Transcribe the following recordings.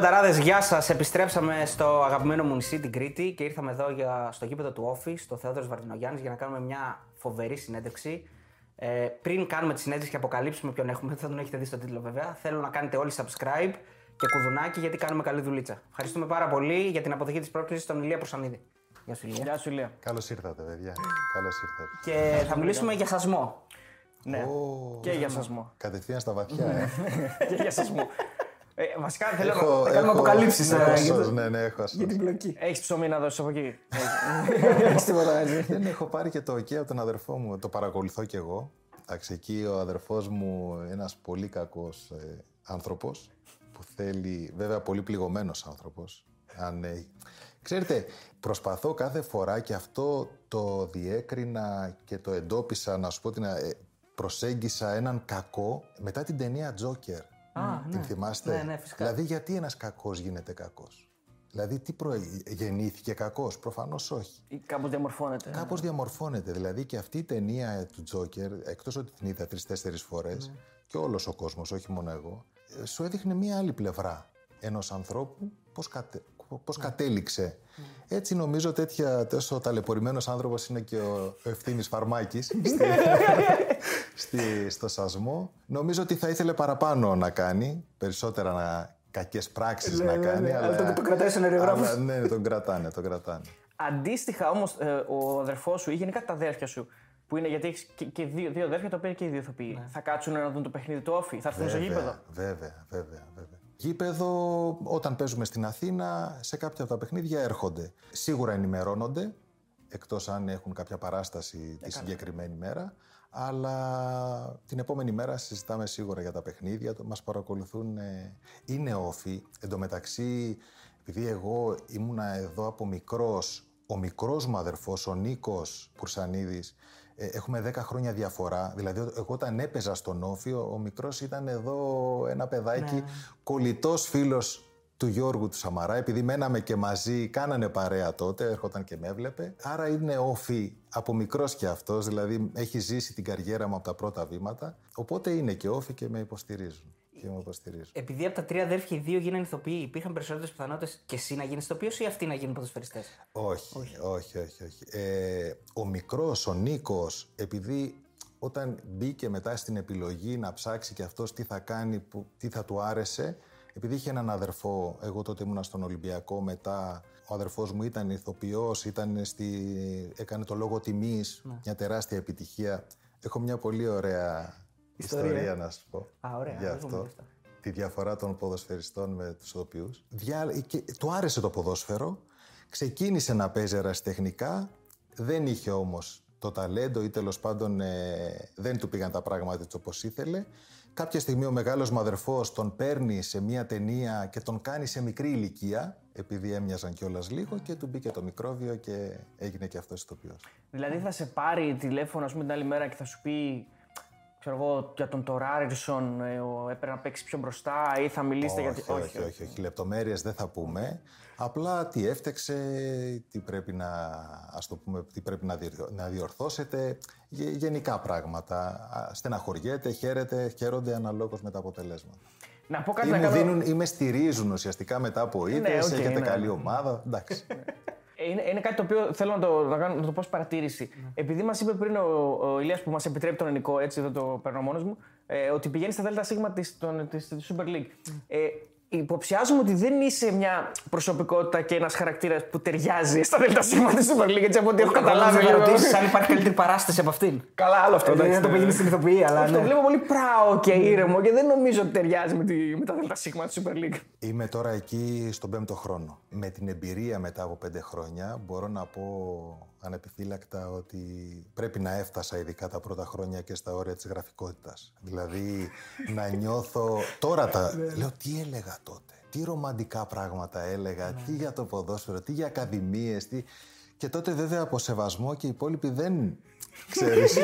Φίλε και φίλοι του Πενταράδε, γεια σας. Επιστρέψαμε στο αγαπημένο μου νησί, την Κρήτη, και ήρθαμε εδώ για, στο γήπεδο του Office, στο Θεόδωρος Βαρδινογιάννης, για να κάνουμε μια φοβερή συνέντευξη. Ε, πριν κάνουμε τη συνέντευξη και αποκαλύψουμε ποιον έχουμε, θα τον έχετε δει στο τίτλο βέβαια. Θέλω να κάνετε όλοι subscribe και κουδουνάκι γιατί κάνουμε καλή δουλίτσα. Ευχαριστούμε πάρα πολύ για την αποδοχή της πρόσκλησης στον Ηλία Προσανίδη. Γεια σου, Ηλία. Γεια σου, Ηλία. Καλώς ήρθατε, παιδιά. Καλώς ήρθατε. Και θα μιλήσουμε για σασμό. Ναι. Ω, Και για σασμό. Κατευθείαν στα βαθιά, ε. Και για σασμό. Ε, βασικά θέλω έχω, να κάνουμε αποκαλύψεις. έχω σως, ναι, ναι, έχω σως. πλοκή. Έχεις ψωμί να δώσεις από εκεί. Έχεις τίποτα έτσι. Δεν έχω πάρει και το OK από τον αδερφό μου. Το παρακολουθώ κι εγώ. Εντάξει, εκεί ο αδερφός μου, ένας πολύ κακός ε, άνθρωπος, που θέλει, βέβαια πολύ πληγωμένος άνθρωπος. Αν, ε, ξέρετε, προσπαθώ κάθε φορά και αυτό το διέκρινα και το εντόπισα, να σου πω την, ε, προσέγγισα έναν κακό μετά την ταινία Joker. Α, Την ναι. θυμάστε; Ναι, ναι, φυσικά. Δηλαδή, γιατί ένας κακός γίνεται κακός; Δηλαδή, τι προ... γεννήθηκε κακός; Προφανώς όχι. Κάπως διαμορφώνεται. Κάπως διαμορφώνεται. Δηλαδή και αυτή η ταινία του Τζόκερ, εκτός ότι την είδα τρει-τέσσερι φορές, και όλος ο κόσμος, όχι μόνο εγώ, ε, σου έδειχνε μία άλλη πλευρά ενός ανθρώπου πώς κατε... πώς κατέληξε. Έτσι νομίζω τέτοια, τόσο ταλαιπωρημένος άνθρωπος είναι και ο Ευθύνης Φαρμάκης στη, στη- στο σασμό. Νομίζω ότι θα ήθελε παραπάνω να κάνει, περισσότερα να, κακές πράξεις να κάνει. ναι, αλλά αλλά, το- το κρατάει στον αερογράφος. αλλά, Ναι, τον κρατάνε, τον κρατάνε. Αντίστοιχα όμως, ο αδερφός σου ή γενικά τα αδέρφια σου, που είναι γιατί έχεις και, και δύο, δύο αδέρφια τα οποία είναι και οι δύο ηθοποιοί, θα κάτσουν να δουν το παιχνίδι του όφη, θα έρθουν στο γήπεδο; Βέβαια, βέβαια, βέβαια. Γήπεδο, όταν παίζουμε στην Αθήνα, σε κάποια από τα παιχνίδια έρχονται. Σίγουρα ενημερώνονται, εκτός αν έχουν κάποια παράσταση τη συγκεκριμένη μέρα. Αλλά την επόμενη μέρα συζητάμε σίγουρα για τα παιχνίδια, το- μας παρακολουθούν. ε, Είναι όφη. Εν τω μεταξύ, επειδή εγώ ήμουνα εδώ από μικρός, ο μικρός μου αδερφός, ο Νίκος Πουρσανίδης, ε, έχουμε 10 χρόνια διαφορά. Δηλαδή, εγώ όταν έπαιζα στον Όφη, ο, ο μικρός ήταν εδώ ένα παιδάκι, Ναι. κολλητός φίλος του Γιώργου του Σαμαρά, επειδή μέναμε και μαζί, κάνανε παρέα τότε, έρχονταν και με έβλεπε. Άρα είναι όφη από μικρός και αυτός, δηλαδή έχει ζήσει την καριέρα μου από τα πρώτα βήματα. Οπότε είναι και όφη και με υποστηρίζουν. Και με υποστηρίζουν. Επειδή από τα τρία αδέρφια οι δύο γίνανε ηθοποιοί, υπήρχαν περισσότερες πιθανότητες και εσύ να γίνεις ηθοποιός ή αυτοί να γίνουν ποδοσφαιριστές; Όχι, όχι, όχι. όχι, Ε, ο μικρός, ο Νίκος, επειδή όταν μπήκε μετά στην επιλογή να ψάξει και αυτός τι θα κάνει, που, τι θα του άρεσε, επειδή είχε έναν αδερφό, εγώ τότε ήμουνα στον Ολυμπιακό, μετά ο αδερφός μου ήταν ηθοποιός, ήταν στη, έκανε το λόγο τιμής, μια τεράστια επιτυχία. Έχω μια πολύ ωραία ιστορία, να σου πω Α, ωραία, για ας δούμε αυτό γι' αυτό. τη διαφορά των ποδοσφαιριστών με τους ηθοποιούς. Δια... Και του άρεσε το ποδόσφαιρο, ξεκίνησε να παίζει ερασιτεχνικά, δεν είχε όμως το ταλέντο ή τέλος πάντων ε, δεν του πήγαν τα πράγματα έτσι όπως ήθελε. Κάποια στιγμή ο μεγάλος μου αδερφός τον παίρνει σε μια ταινία και τον κάνει σε μικρή ηλικία, επειδή έμοιαζαν κιόλας λίγο και του μπήκε το μικρόβιο και έγινε και αυτός ηθοποιός. Δηλαδή θα σε πάρει τηλέφωνο, ας πούμε, την άλλη μέρα και θα σου πει. Ξέρω εγώ, για τον Τωράρισον ε, ο- έπρεπε να παίξει πιο μπροστά ή θα μιλήσετε όχι, για. όχι, όχι, όχι, Λεπτομέρειες δεν θα πούμε. Απλά τι έφτεξε, τι πρέπει να, ας το πούμε, τι πρέπει να, διορθώ- να διορθώσετε. Γε- γενικά πράγματα. Α, Στεναχωριέται, χαίρεται, χαίρονται αναλόγως με τα αποτελέσματα. Να πω κάτι Ή να μου κάνω. δίνουν, ή με στηρίζουν ουσιαστικά μετά από ήττες, οκ, έχετε ναι, καλή ναι. ομάδα. Εντάξει. Ε, Είναι, είναι κάτι το οποίο θέλω να το, να κάνω, να το πω ως παρατήρηση. Επειδή μας είπε πριν ο, ο Ηλίας που μας επιτρέπει τον ενικό, έτσι δεν το παίρνω μόνος μου, ε, ότι πηγαίνει στα ΔΣ της, των- της, της Super League. Ε, υποψιάζομαι ότι δεν είσαι μια προσωπικότητα και ένας χαρακτήρας που ταιριάζει στα ΔΣ τη Super League, έτσι από ό,τι έχω καταλάβει. να λίγο. ρωτήσει αν υπάρχει καλύτερη παράσταση από αυτήν. Καλά, άλλο αυτό. Δηλαδή εντάξει, να το ναι. πηγαίνει στην ηθοποιή, αλλά. Όχι, Το ναι. βλέπω πολύ πράο και ήρεμο και δεν νομίζω ότι ταιριάζει με, τη, με τα ΔΣ τη Super League. Είμαι τώρα εκεί στον πέμπτο χρόνο. Με την εμπειρία μετά από πέντε χρόνια μπορώ να πω ανεπιφύλακτα ότι πρέπει να έφτασα ειδικά τα πρώτα χρόνια και στα όρια της γραφικότητας. Δηλαδή να νιώθω... Τώρα τα... Λέω τι έλεγα τότε. Τι ρομαντικά πράγματα έλεγα. Τι για το ποδόσφαιρο, τι για ακαδημίες, τι... Και τότε βέβαια από σεβασμό και οι υπόλοιποι δεν ξέρεις.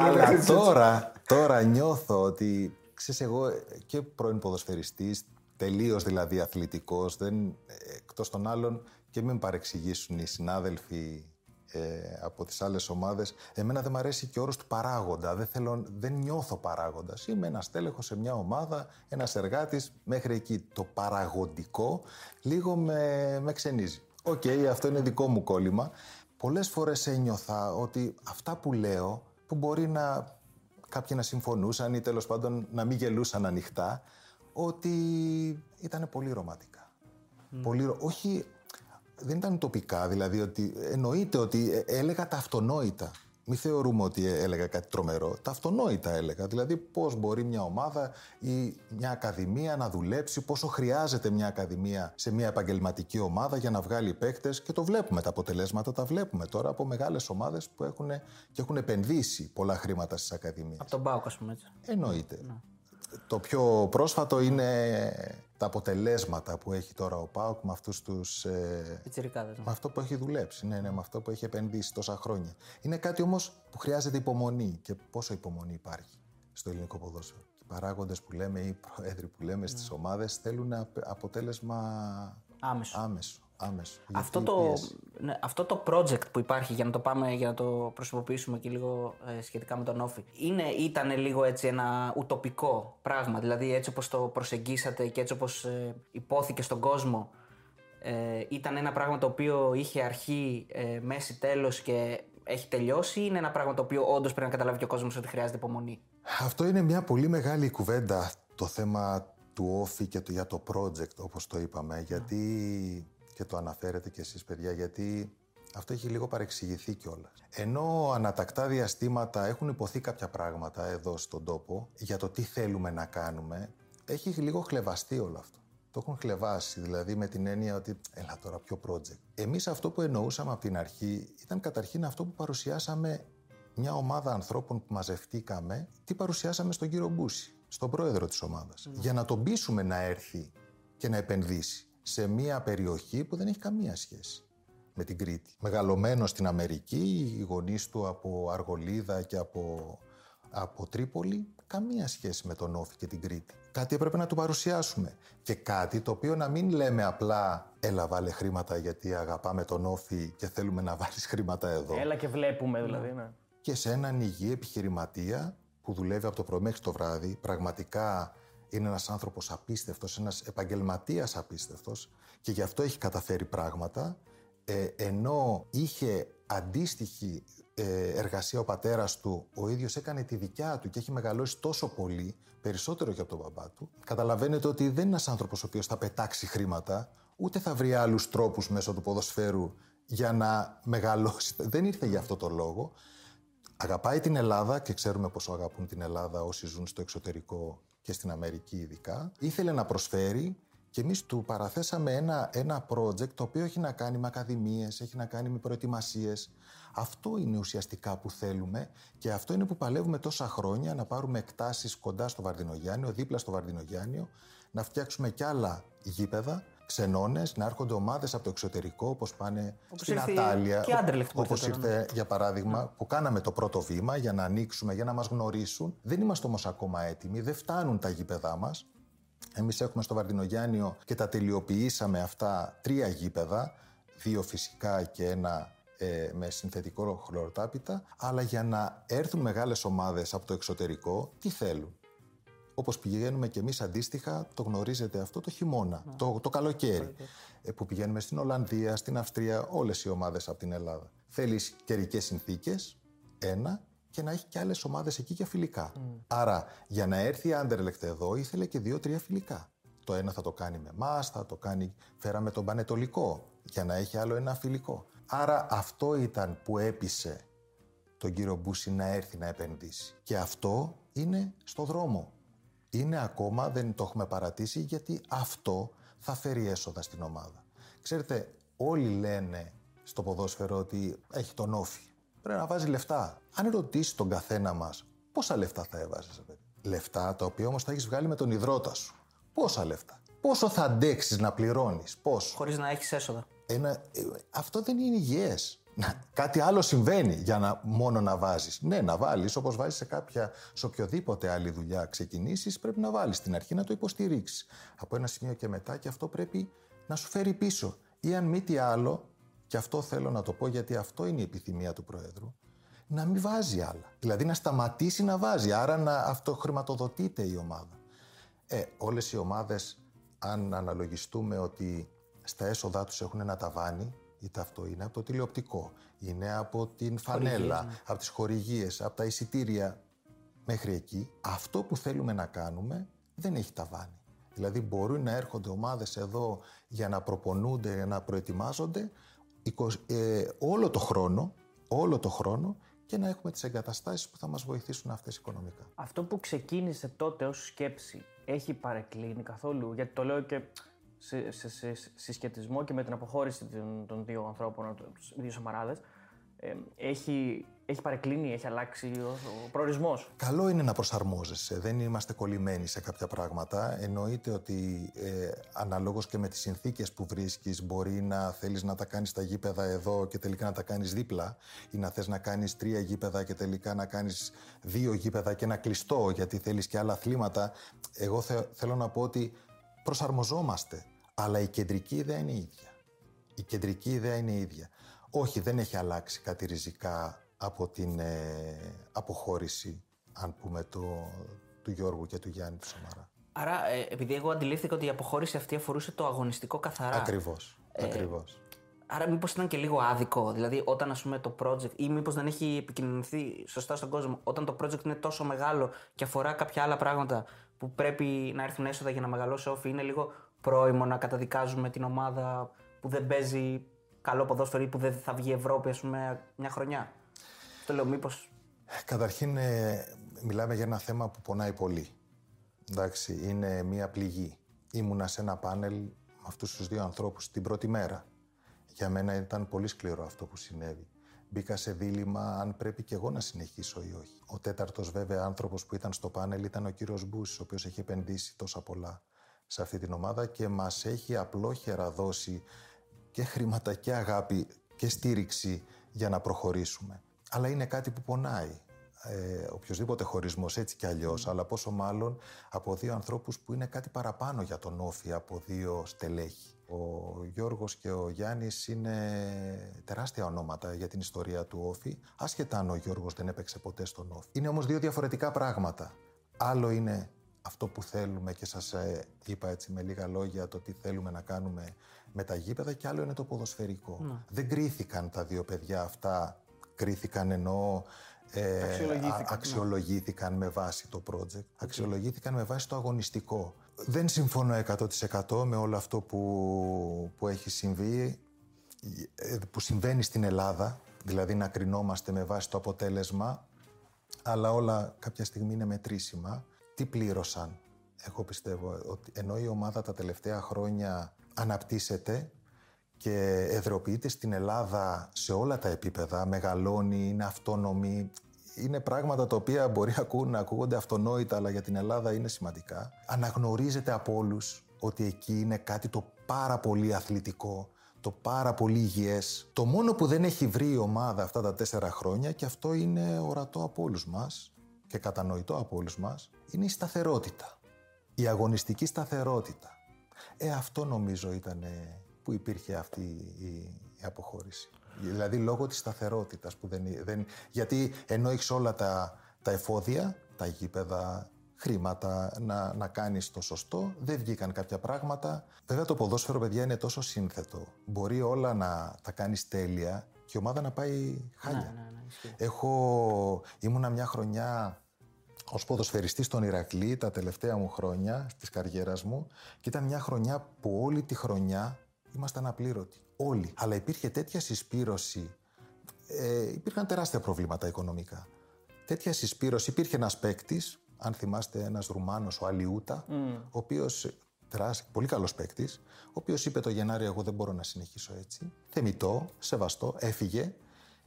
Αλλά τώρα, τώρα νιώθω ότι, ξέρεις εγώ και πρώην ποδοσφαιριστής, τελείως δηλαδή αθλητικός, δεν, εκτός των άλλων και μην με παρεξηγήσουν οι συνάδελφοι ε, από τις άλλες ομάδες. Εμένα δεν μου αρέσει και ο όρος του παράγοντα. Δεν, θέλω, δεν νιώθω παράγοντας. Είμαι ένας τέλεχος σε μια ομάδα, ένας εργάτης, μέχρι εκεί. Το παραγοντικό λίγο με, με ξενίζει. Οκ, αυτό είναι δικό μου κόλλημα. Πολλές φορές ένιωθα ότι αυτά που λέω, που μπορεί να κάποιοι να συμφωνούσαν ή τέλος πάντων να μην γελούσαν ανοιχτά, ότι ήταν πολύ ρομαντικά. Πολύ, όχι δεν ήταν ουτοπικά, δηλαδή ότι εννοείται ότι ε, έλεγα τα αυτονόητα. Μην θεωρούμε ότι ε, έλεγα κάτι τρομερό. Τα αυτονόητα έλεγα. Δηλαδή, πώς μπορεί μια ομάδα ή μια ακαδημία να δουλέψει, πόσο χρειάζεται μια ακαδημία σε μια επαγγελματική ομάδα για να βγάλει παίκτες. Και το βλέπουμε. Τα αποτελέσματα τα βλέπουμε τώρα από μεγάλες ομάδες που έχουν, και έχουν επενδύσει πολλά χρήματα στις ακαδημίες. Από τον Μπάουκ, ας πούμε έτσι. Εννοείται. Ναι. Το πιο πρόσφατο είναι τα αποτελέσματα που έχει τώρα ο Πάουκ με αυτούς τους. Ε, με αυτό που έχει δουλέψει, ναι, ναι, με αυτό που έχει επενδύσει τόσα χρόνια. Είναι κάτι όμως που χρειάζεται υπομονή. Και πόσο υπομονή υπάρχει στο ελληνικό ποδόσφαιρο. Οι παράγοντες που λέμε ή οι πρόεδροι που λέμε ναι. στι ομάδες θέλουν αποτέλεσμα άμεσο. άμεσο. Άμεσο. Αυτό το, ναι, αυτό το project που υπάρχει για να το πάμε, για να το προσωποποιήσουμε και λίγο ε, σχετικά με τον Όφη είναι, ήταν λίγο έτσι ένα ουτοπικό πράγμα, δηλαδή έτσι όπως το προσεγγίσατε και έτσι όπως ε, υπόθηκε στον κόσμο ε, ήταν ένα πράγμα το οποίο είχε αρχή, ε, μέση, τέλος και έχει τελειώσει ή είναι ένα πράγμα το οποίο όντως πρέπει να καταλάβει και ο κόσμος ότι χρειάζεται υπομονή; Αυτό είναι μια πολύ μεγάλη κουβέντα το θέμα του Όφη και το, για το project όπως το είπαμε, γιατί και το αναφέρετε κι εσείς παιδιά γιατί αυτό έχει λίγο παρεξηγηθεί κιόλας. Ενώ ανατακτά διαστήματα έχουν υποθεί κάποια πράγματα εδώ στον τόπο για το τι θέλουμε να κάνουμε, έχει λίγο χλεβαστεί όλο αυτό. Το έχουν χλεβάσει, δηλαδή με την έννοια ότι έλα τώρα πιο project. Εμείς αυτό που εννοούσαμε από την αρχή ήταν καταρχήν αυτό που παρουσιάσαμε μια ομάδα ανθρώπων που μαζευτήκαμε, τι παρουσιάσαμε στον κύριο Μπούση, στον πρόεδρο της ομάδας. Ναι. Για να τον πείσουμε να έρθει και να επενδύσει σε μια περιοχή που δεν έχει καμία σχέση με την Κρήτη. Μεγαλωμένο στην Αμερική, οι γονείς του από Αργολίδα και από, από Τρίπολη, καμία σχέση με τον Όφη και την Κρήτη. Κάτι έπρεπε να του παρουσιάσουμε. Και κάτι το οποίο να μην λέμε απλά έλα βάλε χρήματα γιατί αγαπάμε τον Όφη και θέλουμε να βάλεις χρήματα εδώ. Έλα και βλέπουμε δηλαδή, ναι. Και σε έναν υγιή επιχειρηματία που δουλεύει από το πρωί μέχρι το βράδυ, πραγματικά είναι ένας άνθρωπος απίστευτος, ένας επαγγελματίας απίστευτος και γι' αυτό έχει καταφέρει πράγματα, ε, ενώ είχε αντίστοιχη ε, εργασία ο πατέρας του, ο ίδιος έκανε τη δικιά του και έχει μεγαλώσει τόσο πολύ, περισσότερο και από τον μπαμπά του. Καταλαβαίνετε ότι δεν είναι ένας άνθρωπος ο οποίος θα πετάξει χρήματα, ούτε θα βρει άλλους τρόπους μέσω του ποδοσφαίρου για να μεγαλώσει. Δεν ήρθε για αυτό το λόγο. Αγαπάει την Ελλάδα και ξέρουμε πόσο αγαπούν την Ελλάδα όσοι ζουν στο εξωτερικό και στην Αμερική ειδικά, ήθελε να προσφέρει και εμείς του παραθέσαμε ένα, ένα project το οποίο έχει να κάνει με ακαδημίες, έχει να κάνει με προετοιμασίες. Αυτό είναι ουσιαστικά που θέλουμε και αυτό είναι που παλεύουμε τόσα χρόνια να πάρουμε εκτάσεις κοντά στο Βαρδινογιάννιο, δίπλα στο Βαρδινογιάννιο, να φτιάξουμε κι άλλα γήπεδα ξενώνες, να έρχονται ομάδες από το εξωτερικό, όπως πάνε όπως στην Ατάλια. Όπως ήρθε, για παράδειγμα, ναι. που κάναμε το πρώτο βήμα για να ανοίξουμε, για να μας γνωρίσουν. Δεν είμαστε όμως ακόμα έτοιμοι, δεν φτάνουν τα γήπεδά μας. Εμείς έχουμε στο Βαρδινογιάννιο και τα τελειοποιήσαμε αυτά τρία γήπεδα, δύο φυσικά και ένα ε, με συνθετικό χλωροτάπητα, αλλά για να έρθουν μεγάλες ομάδες από το εξωτερικό, τι θέλουν; Όπως πηγαίνουμε κι εμείς αντίστοιχα, το γνωρίζετε αυτό το χειμώνα, ναι. το, το καλοκαίρι. Ε, που πηγαίνουμε στην Ολλανδία, στην Αυστρία, όλες οι ομάδες από την Ελλάδα. Θέλεις καιρικές συνθήκες, ένα, και να έχει και άλλες ομάδες εκεί για φιλικά. Mm. Άρα, για να έρθει η Άντερλεκτ εδώ, ήθελε και δύο-τρία φιλικά. Το ένα θα το κάνει με εμάς, θα το κάνει. Φέραμε τον Πανετολικό, για να έχει άλλο ένα φιλικό. Άρα, αυτό ήταν που έπεισε τον κύριο Μπούση να έρθει να επενδύσει. Και αυτό είναι στο δρόμο είναι ακόμα, δεν το έχουμε παρατήσει, γιατί αυτό θα φέρει έσοδα στην ομάδα. Ξέρετε, όλοι λένε στο ποδόσφαιρο ότι έχει τον όφη. Πρέπει να βάζει λεφτά. Αν ρωτήσει τον καθένα μας πόσα λεφτά θα έβαζε, Λεφτά τα οποία όμως θα έχεις βγάλει με τον υδρότα σου. Πόσα λεφτά; Πόσο θα αντέξεις να πληρώνεις, πόσο; Χωρίς να έχεις έσοδα. Ένα, ε, αυτό δεν είναι υγιές κάτι άλλο συμβαίνει για να μόνο να βάζεις. Ναι, να βάλεις όπως βάζεις σε κάποια, σε οποιοδήποτε άλλη δουλειά ξεκινήσεις, πρέπει να βάλεις στην αρχή να το υποστηρίξεις. Από ένα σημείο και μετά και αυτό πρέπει να σου φέρει πίσω. Ή αν μη τι άλλο, και αυτό θέλω να το πω γιατί αυτό είναι η επιθυμία του Προέδρου, να μην βάζει άλλα. Δηλαδή να σταματήσει να βάζει, άρα να αυτοχρηματοδοτείται η ομάδα. Ε, όλες οι ομάδες, αν αναλογιστούμε ότι στα έσοδά τους έχουν ένα ταβάνι, είτε αυτό είναι από το τηλεοπτικό, είναι από την φανέλα, ναι. από τις χορηγίες, από τα εισιτήρια μέχρι εκεί, αυτό που θέλουμε να κάνουμε δεν έχει ταβάνι. Δηλαδή μπορούν να έρχονται ομάδες εδώ για να προπονούνται, να προετοιμάζονται ε, όλο το χρόνο, όλο το χρόνο και να έχουμε τις εγκαταστάσεις που θα μας βοηθήσουν αυτές οικονομικά. Αυτό που ξεκίνησε τότε ως σκέψη έχει παρεκκλίνει καθόλου, γιατί το λέω και σε, σε, σε συσχετισμό και με την αποχώρηση των, των δύο ανθρώπων, των δύο Σαμαράδες, ε, έχει, έχει παρεκκλίνει, έχει αλλάξει ο, ο προορισμός. Καλό είναι να προσαρμόζεσαι. Δεν είμαστε κολλημένοι σε κάποια πράγματα. Εννοείται ότι ε, αναλόγως και με τις συνθήκες που βρίσκεις μπορεί να θέλεις να τα κάνεις τα γήπεδα εδώ και τελικά να τα κάνεις δίπλα ή να θες να κάνεις τρία γήπεδα και τελικά να κάνεις δύο γήπεδα και ένα κλειστό γιατί θέλεις και άλλα αθλήματα. Εγώ θέλω να πω ότι προσαρμοζόμαστε. Αλλά η κεντρική ιδέα είναι η ίδια. Η κεντρική ιδέα είναι η ίδια. Όχι, δεν έχει αλλάξει κάτι ριζικά από την ε, αποχώρηση, αν πούμε, το, του Γιώργου και του Γιάννη του Σαμαρά. Άρα, ε, επειδή εγώ αντιλήφθηκα ότι η αποχώρηση αυτή αφορούσε το αγωνιστικό καθαρά. Ακριβώς, ε, ακριβώς. Άρα, μήπως ήταν και λίγο άδικο. Δηλαδή, όταν ας πούμε, το project, ή μήπως δεν έχει επικοινωνηθεί σωστά στον κόσμο, όταν το project είναι τόσο μεγάλο και αφορά κάποια άλλα πράγματα που πρέπει να έρθουν έσοδα για να μεγαλώσει όφη, είναι λίγο πρόημο να καταδικάζουμε την ομάδα που δεν παίζει καλό ποδόσφαιρο ή που δεν θα βγει Ευρώπη, ας πούμε, μια χρονιά. Το λέω, μήπως... Καταρχήν, ε, μιλάμε για ένα θέμα που πονάει πολύ. Εντάξει, είναι μια πληγή. Ήμουνα σε ένα πάνελ με αυτούς τους δύο ανθρώπους την πρώτη μέρα. Για μένα ήταν πολύ σκληρό αυτό που συνέβη. Μπήκα σε δίλημα αν πρέπει και εγώ να συνεχίσω ή όχι. Ο τέταρτος, βέβαια, άνθρωπος που ήταν στο πάνελ ήταν ο κύριος Μπούση, ο οποίος έχει επενδύσει τόσα πολλά σε αυτή την ομάδα και μας έχει απλόχερα δώσει και χρήματα και αγάπη και στήριξη για να προχωρήσουμε. Αλλά είναι κάτι που πονάει. Ε, οποιοδήποτε χωρισμός έτσι κι αλλιώς, αλλά πόσο μάλλον από δύο ανθρώπους που είναι κάτι παραπάνω για τον Όφη από δύο στελέχη. Ο Γιώργος και ο Γιάννης είναι τεράστια ονόματα για την ιστορία του Όφη, άσχετα αν ο Γιώργος δεν έπαιξε ποτέ στον Όφη. Είναι όμως δύο διαφορετικά πράγματα. Άλλο είναι αυτό που θέλουμε και σας ε, είπα έτσι με λίγα λόγια το τι θέλουμε να κάνουμε με τα γήπεδα και άλλο είναι το ποδοσφαιρικό. Ναι. Δεν κρίθηκαν τα δύο παιδιά αυτά, κρίθηκαν ενώ ε, αξιολογήθηκαν, α, αξιολογήθηκαν με βάση το project, αξιολογήθηκαν με βάση το αγωνιστικό. Δεν συμφωνώ 100% με όλο αυτό που, που έχει συμβεί, ε, που συμβαίνει στην Ελλάδα, δηλαδή να κρινόμαστε με βάση το αποτέλεσμα, αλλά όλα κάποια στιγμή είναι μετρήσιμα. Τι πλήρωσαν, εγώ πιστεύω, ότι ενώ η ομάδα τα τελευταία χρόνια αναπτύσσεται και εδροποιείται στην Ελλάδα σε όλα τα επίπεδα, μεγαλώνει, είναι αυτόνομη, είναι πράγματα τα οποία μπορεί να ακούγονται αυτονόητα, αλλά για την Ελλάδα είναι σημαντικά. Αναγνωρίζεται από όλους ότι εκεί είναι κάτι το πάρα πολύ αθλητικό, το πάρα πολύ υγιές. Το μόνο που δεν έχει βρει η ομάδα αυτά τα τέσσερα χρόνια, και αυτό είναι ορατό από όλους μας και κατανοητό από όλους μας, είναι η σταθερότητα. Η αγωνιστική σταθερότητα. Ε, αυτό νομίζω ήταν που υπήρχε αυτή η, αποχώρηση. Δηλαδή λόγω της σταθερότητας που δεν, δεν... Γιατί ενώ έχεις όλα τα, τα εφόδια, τα γήπεδα, χρήματα να, να κάνεις το σωστό, δεν βγήκαν κάποια πράγματα. Βέβαια το ποδόσφαιρο, παιδιά, είναι τόσο σύνθετο. Μπορεί όλα να τα κάνεις τέλεια και η ομάδα να πάει χάλια. Ναι, ναι, ναι, Έχω... Ήμουνα μια χρονιά ως ποδοσφαιριστής στον Ηρακλή τα τελευταία μου χρόνια της καριέρας μου και ήταν μια χρονιά που όλη τη χρονιά ήμασταν απλήρωτοι. Όλοι. Αλλά υπήρχε τέτοια συσπήρωση. Ε, υπήρχαν τεράστια προβλήματα οικονομικά. Τέτοια συσπήρωση. Υπήρχε ένας παίκτης, αν θυμάστε, ένας Ρουμάνος, ο Αλιούτα, mm. ο οποίος. Πολύ καλός παίκτης, ο οποίος είπε το Γενάριο: Εγώ δεν μπορώ να συνεχίσω έτσι. Θεμητό, σεβαστό, έφυγε.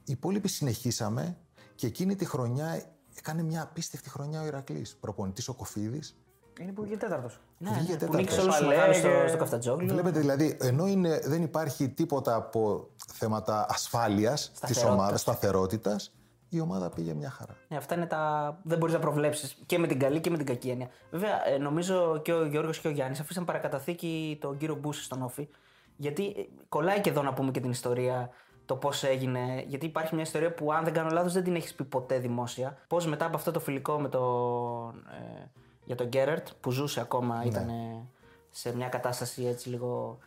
Οι υπόλοιποι συνεχίσαμε και εκείνη τη χρονιά έκανε μια απίστευτη χρονιά ο Ηρακλής. Προπονητής ο Κοφίδης. Είναι που βγήκε τέταρτος. Ναι, βγήκε ναι, τέταρτος. Νίκησε όλους του στο, στο Καφτατζόγλου. Βλέπετε δηλαδή, ενώ είναι, δεν υπάρχει τίποτα από θέματα ασφάλειας της ομάδας, σταθερότητας, η ομάδα πήγε μια χαρά. Ναι, αυτά είναι τα. Δεν μπορείς να προβλέψεις και με την καλή και με την κακή έννοια. Βέβαια, ε, νομίζω και ο Γιώργος και ο Γιάννης αφήσαν παρακαταθήκη τον κύριο Μπούση στον Όφη Γιατί ε, κολλάει και εδώ να πούμε και την ιστορία το πώς έγινε. Γιατί υπάρχει μια ιστορία που, αν δεν κάνω λάθος, δεν την έχεις πει ποτέ δημόσια. Πώς μετά από αυτό το φιλικό με το, ε, για τον Γκέρερτ, που ζούσε ακόμα, ναι. ήταν σε μια κατάσταση έτσι λίγο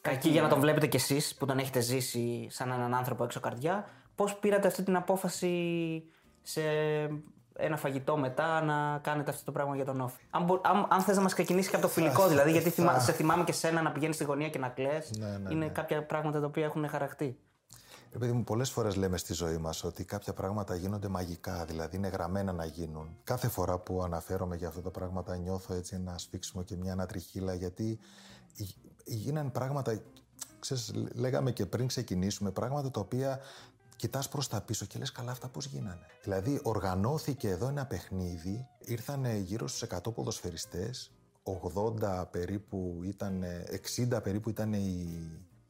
κακή για να τον βλέπετε κι εσείς που τον έχετε ζήσει σαν έναν άνθρωπο έξω καρδιά. Πώς πήρατε αυτή την απόφαση σε ένα φαγητό μετά να κάνετε αυτό το πράγμα για τον Όφη; Αν, αν, αν θες να μας ξεκινήσει και από το φιλικό, δηλαδή, γιατί θυμά, σε θυμάμαι και σένα να πηγαίνεις στη γωνία και να κλε. Ναι, ναι, είναι ναι. κάποια πράγματα τα οποία έχουν χαρακτεί. Επειδή μου πολλές φορές λέμε στη ζωή μας ότι κάποια πράγματα γίνονται μαγικά, δηλαδή είναι γραμμένα να γίνουν. Κάθε φορά που αναφέρομαι για αυτά τα πράγματα νιώθω έτσι ένα σφίξιμο και μια ανατριχίλα γιατί γίνανε πράγματα, ξέρεις, λέγαμε και πριν ξεκινήσουμε, πράγματα τα οποία κοιτάς προς τα πίσω και λες καλά αυτά πώς γίνανε. Δηλαδή οργανώθηκε εδώ ένα παιχνίδι, ήρθαν γύρω στους 100 ποδοσφαιριστές, 80 περίπου ήταν, 60 περίπου ήταν οι,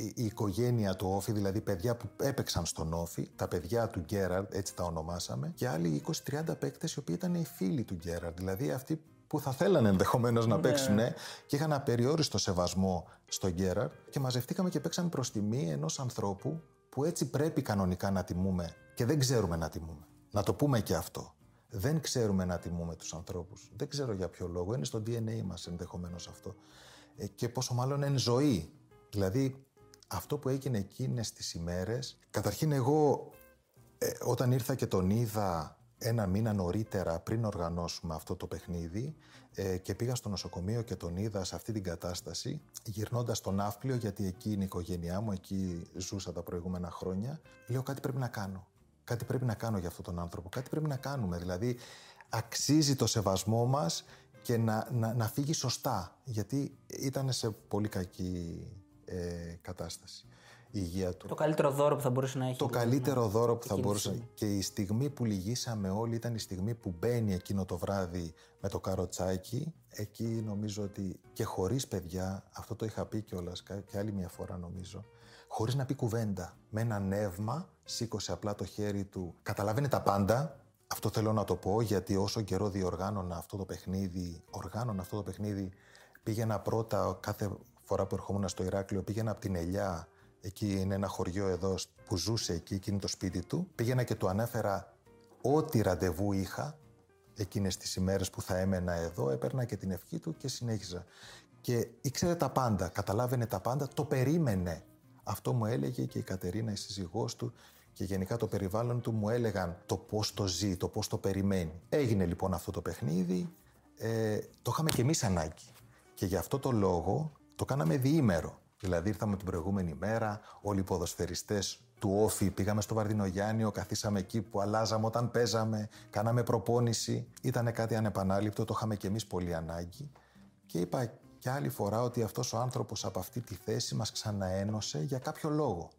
η, οικογένεια του Όφη, δηλαδή παιδιά που έπαιξαν στον Όφη, τα παιδιά του Γκέραρντ, έτσι τα ονομάσαμε, και άλλοι 20-30 παίκτες οι οποίοι ήταν οι φίλοι του Γκέραρντ, δηλαδή αυτοί που θα θέλανε ενδεχομένως να ναι. παίξουν και είχαν απεριόριστο σεβασμό στον Γκέραρντ και μαζευτήκαμε και παίξαμε προς τιμή ενός ανθρώπου που έτσι πρέπει κανονικά να τιμούμε και δεν ξέρουμε να τιμούμε. Να το πούμε και αυτό. Δεν ξέρουμε να τιμούμε τους ανθρώπους. Δεν ξέρω για ποιο λόγο. Είναι στο DNA μας ενδεχομένως αυτό. Ε, και πόσο μάλλον είναι ζωή. Δηλαδή, αυτό που έγινε εκείνες τις ημέρες, καταρχήν εγώ ε, όταν ήρθα και τον είδα ένα μήνα νωρίτερα πριν οργανώσουμε αυτό το παιχνίδι ε, και πήγα στο νοσοκομείο και τον είδα σε αυτή την κατάσταση γυρνώντας τον Ναύπλιο γιατί εκεί είναι η οικογένειά μου, εκεί ζούσα τα προηγούμενα χρόνια λέω κάτι πρέπει να κάνω, κάτι πρέπει να κάνω για αυτόν τον άνθρωπο, κάτι πρέπει να κάνουμε δηλαδή αξίζει το σεβασμό μας και να, να, να φύγει σωστά γιατί ήταν σε πολύ κακή ε, κατάσταση. Η υγεία του. Το καλύτερο δώρο που θα μπορούσε να έχει. Το δηλαδή, καλύτερο δώρο που θα μπορούσε. Και η στιγμή που λυγίσαμε όλοι ήταν η στιγμή που μπαίνει εκείνο το βράδυ με το καροτσάκι. Εκεί νομίζω ότι και χωρίς παιδιά, αυτό το είχα πει κιόλας και άλλη μια φορά νομίζω, χωρίς να πει κουβέντα, με ένα νεύμα, σήκωσε απλά το χέρι του. Καταλαβαίνει τα πάντα. Αυτό θέλω να το πω γιατί όσο καιρό διοργάνωνα αυτό το παιχνίδι, οργάνωνα αυτό το παιχνίδι, πήγαινα πρώτα κάθε φορά που ερχόμουν στο Ηράκλειο, πήγαινα από την Ελιά, εκεί είναι ένα χωριό εδώ που ζούσε εκεί, εκεί είναι το σπίτι του. Πήγαινα και του ανέφερα ό,τι ραντεβού είχα εκείνες τις ημέρες που θα έμενα εδώ, έπαιρνα και την ευχή του και συνέχιζα. Και ήξερε τα πάντα, καταλάβαινε τα πάντα, το περίμενε. Αυτό μου έλεγε και η Κατερίνα, η σύζυγός του, και γενικά το περιβάλλον του μου έλεγαν το πώς το ζει, το πώς το περιμένει. Έγινε λοιπόν αυτό το παιχνίδι, ε, το είχαμε και εμείς ανάγκη. Και γι' αυτό το λόγο το κάναμε διήμερο. Δηλαδή ήρθαμε την προηγούμενη μέρα, όλοι οι ποδοσφαιριστές του Όφη, πήγαμε στο Βαρδινογιάννιο, καθίσαμε εκεί που αλλάζαμε όταν παίζαμε, κάναμε προπόνηση. Ήταν κάτι ανεπανάληπτο, το είχαμε κι εμείς πολύ ανάγκη. Και είπα και άλλη φορά ότι αυτός ο άνθρωπος από αυτή τη θέση μας ξαναένωσε για κάποιο λόγο.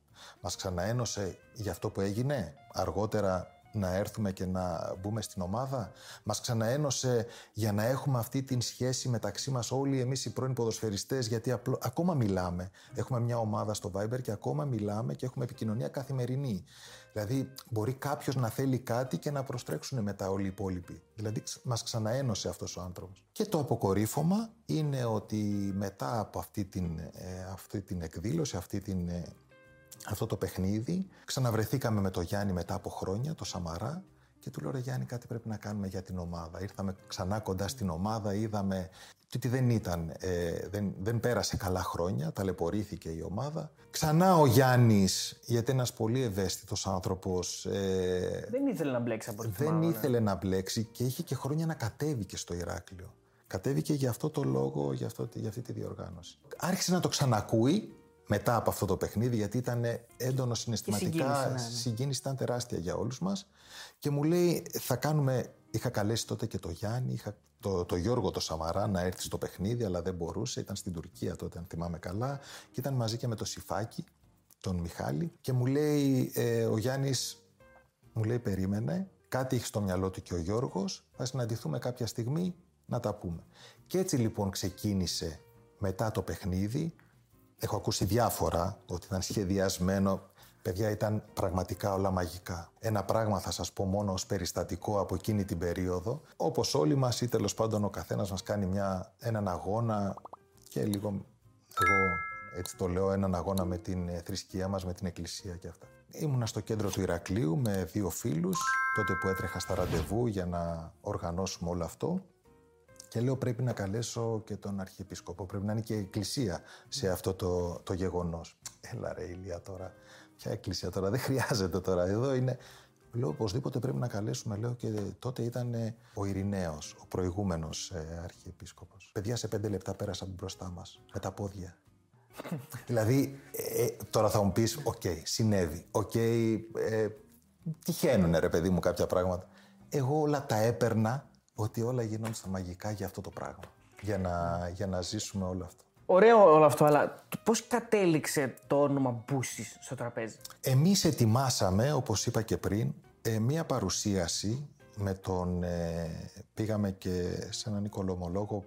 Μας ξαναένωσε για αυτό που έγινε. Αργότερα να έρθουμε και να μπούμε στην ομάδα. Μας ξαναένωσε για να έχουμε αυτή την σχέση μεταξύ μας όλοι εμείς οι πρώην ποδοσφαιριστές γιατί απλό, ακόμα μιλάμε. Έχουμε μια ομάδα στο Viber και ακόμα μιλάμε και έχουμε επικοινωνία καθημερινή. Δηλαδή μπορεί κάποιος να θέλει κάτι και να προστρέξουν μετά όλοι οι υπόλοιποι. Δηλαδή μας ξαναένωσε αυτός ο άνθρωπος. Και το αποκορύφωμα είναι ότι μετά από αυτή την, ε, αυτή την εκδήλωση, αυτή την ε, αυτό το παιχνίδι. Ξαναβρεθήκαμε με το Γιάννη μετά από χρόνια, το Σαμαρά, και του λέω: Ρε Γιάννη, κάτι πρέπει να κάνουμε για την ομάδα. Ήρθαμε ξανά κοντά στην ομάδα, είδαμε ότι δεν ήταν, ε, δεν, δεν πέρασε καλά χρόνια, ταλαιπωρήθηκε η ομάδα. Ξανά ο Γιάννης, γιατί ένας πολύ ευαίσθητος άνθρωπος. Ε, δεν ήθελε να μπλέξει από την Δεν ήθελε να μπλέξει και είχε και χρόνια να κατέβηκε στο Ηράκλειο. Κατέβηκε για αυτό το λόγο, για, αυτό, για αυτή τη διοργάνωση. Άρχισε να το ξανακούει μετά από αυτό το παιχνίδι, γιατί ήταν έντονο συναισθηματικά. Η συγκίνηση, ναι, ναι. ήταν τεράστια για όλους μας. Και μου λέει, θα κάνουμε... Είχα καλέσει τότε και το Γιάννη, είχα το, το Γιώργο το Σαμαρά να έρθει στο παιχνίδι, αλλά δεν μπορούσε. Ήταν στην Τουρκία τότε, αν θυμάμαι καλά. Και ήταν μαζί και με το Σιφάκι, τον Μιχάλη. Και μου λέει, ε, ο Γιάννης, μου λέει, περίμενε. Κάτι έχει στο μυαλό του και ο Γιώργος. Θα συναντηθούμε κάποια στιγμή να τα πούμε. Και έτσι λοιπόν ξεκίνησε μετά το παιχνίδι Έχω ακούσει διάφορα ότι ήταν σχεδιασμένο. Παιδιά, ήταν πραγματικά όλα μαγικά. Ένα πράγμα θα σας πω μόνο ως περιστατικό από εκείνη την περίοδο. Όπως όλοι μας ή τέλος πάντων ο καθένας μας κάνει μια, έναν αγώνα και λίγο εγώ Έτσι το λέω έναν αγώνα με την ε, θρησκεία μας, με την εκκλησία και αυτά. Ήμουνα στο κέντρο του Ηρακλείου με δύο φίλους, τότε που έτρεχα στα ραντεβού για να οργανώσουμε όλο αυτό. Και λέω πρέπει να καλέσω και τον Αρχιεπίσκοπο, πρέπει να είναι και η εκκλησία σε αυτό το, το γεγονός. Έλα ρε Ηλία τώρα, ποια εκκλησία τώρα, δεν χρειάζεται τώρα, εδώ είναι... Λέω οπωσδήποτε πρέπει να καλέσουμε, λέω και τότε ήταν ο Ειρηναίος, ο προηγούμενος ε, Αρχιεπίσκοπος. Παιδιά σε πέντε λεπτά πέρασαν μπροστά μας, με τα πόδια. δηλαδή, ε, τώρα θα μου πεις, OK, okay, συνέβη, OK, okay, ε, τυχαίνουνε ρε παιδί μου κάποια πράγματα. Εγώ όλα τα έπαιρνα ότι όλα στα μαγικά για αυτό το πράγμα. Για να, για να ζήσουμε όλο αυτό. Ωραίο όλο αυτό, αλλά πώς κατέληξε το όνομα Μπούσης στο τραπέζι; Εμείς ετοιμάσαμε, όπως είπα και πριν, ε, μία παρουσίαση με τον... Ε, πήγαμε και σε έναν οικολομολόγο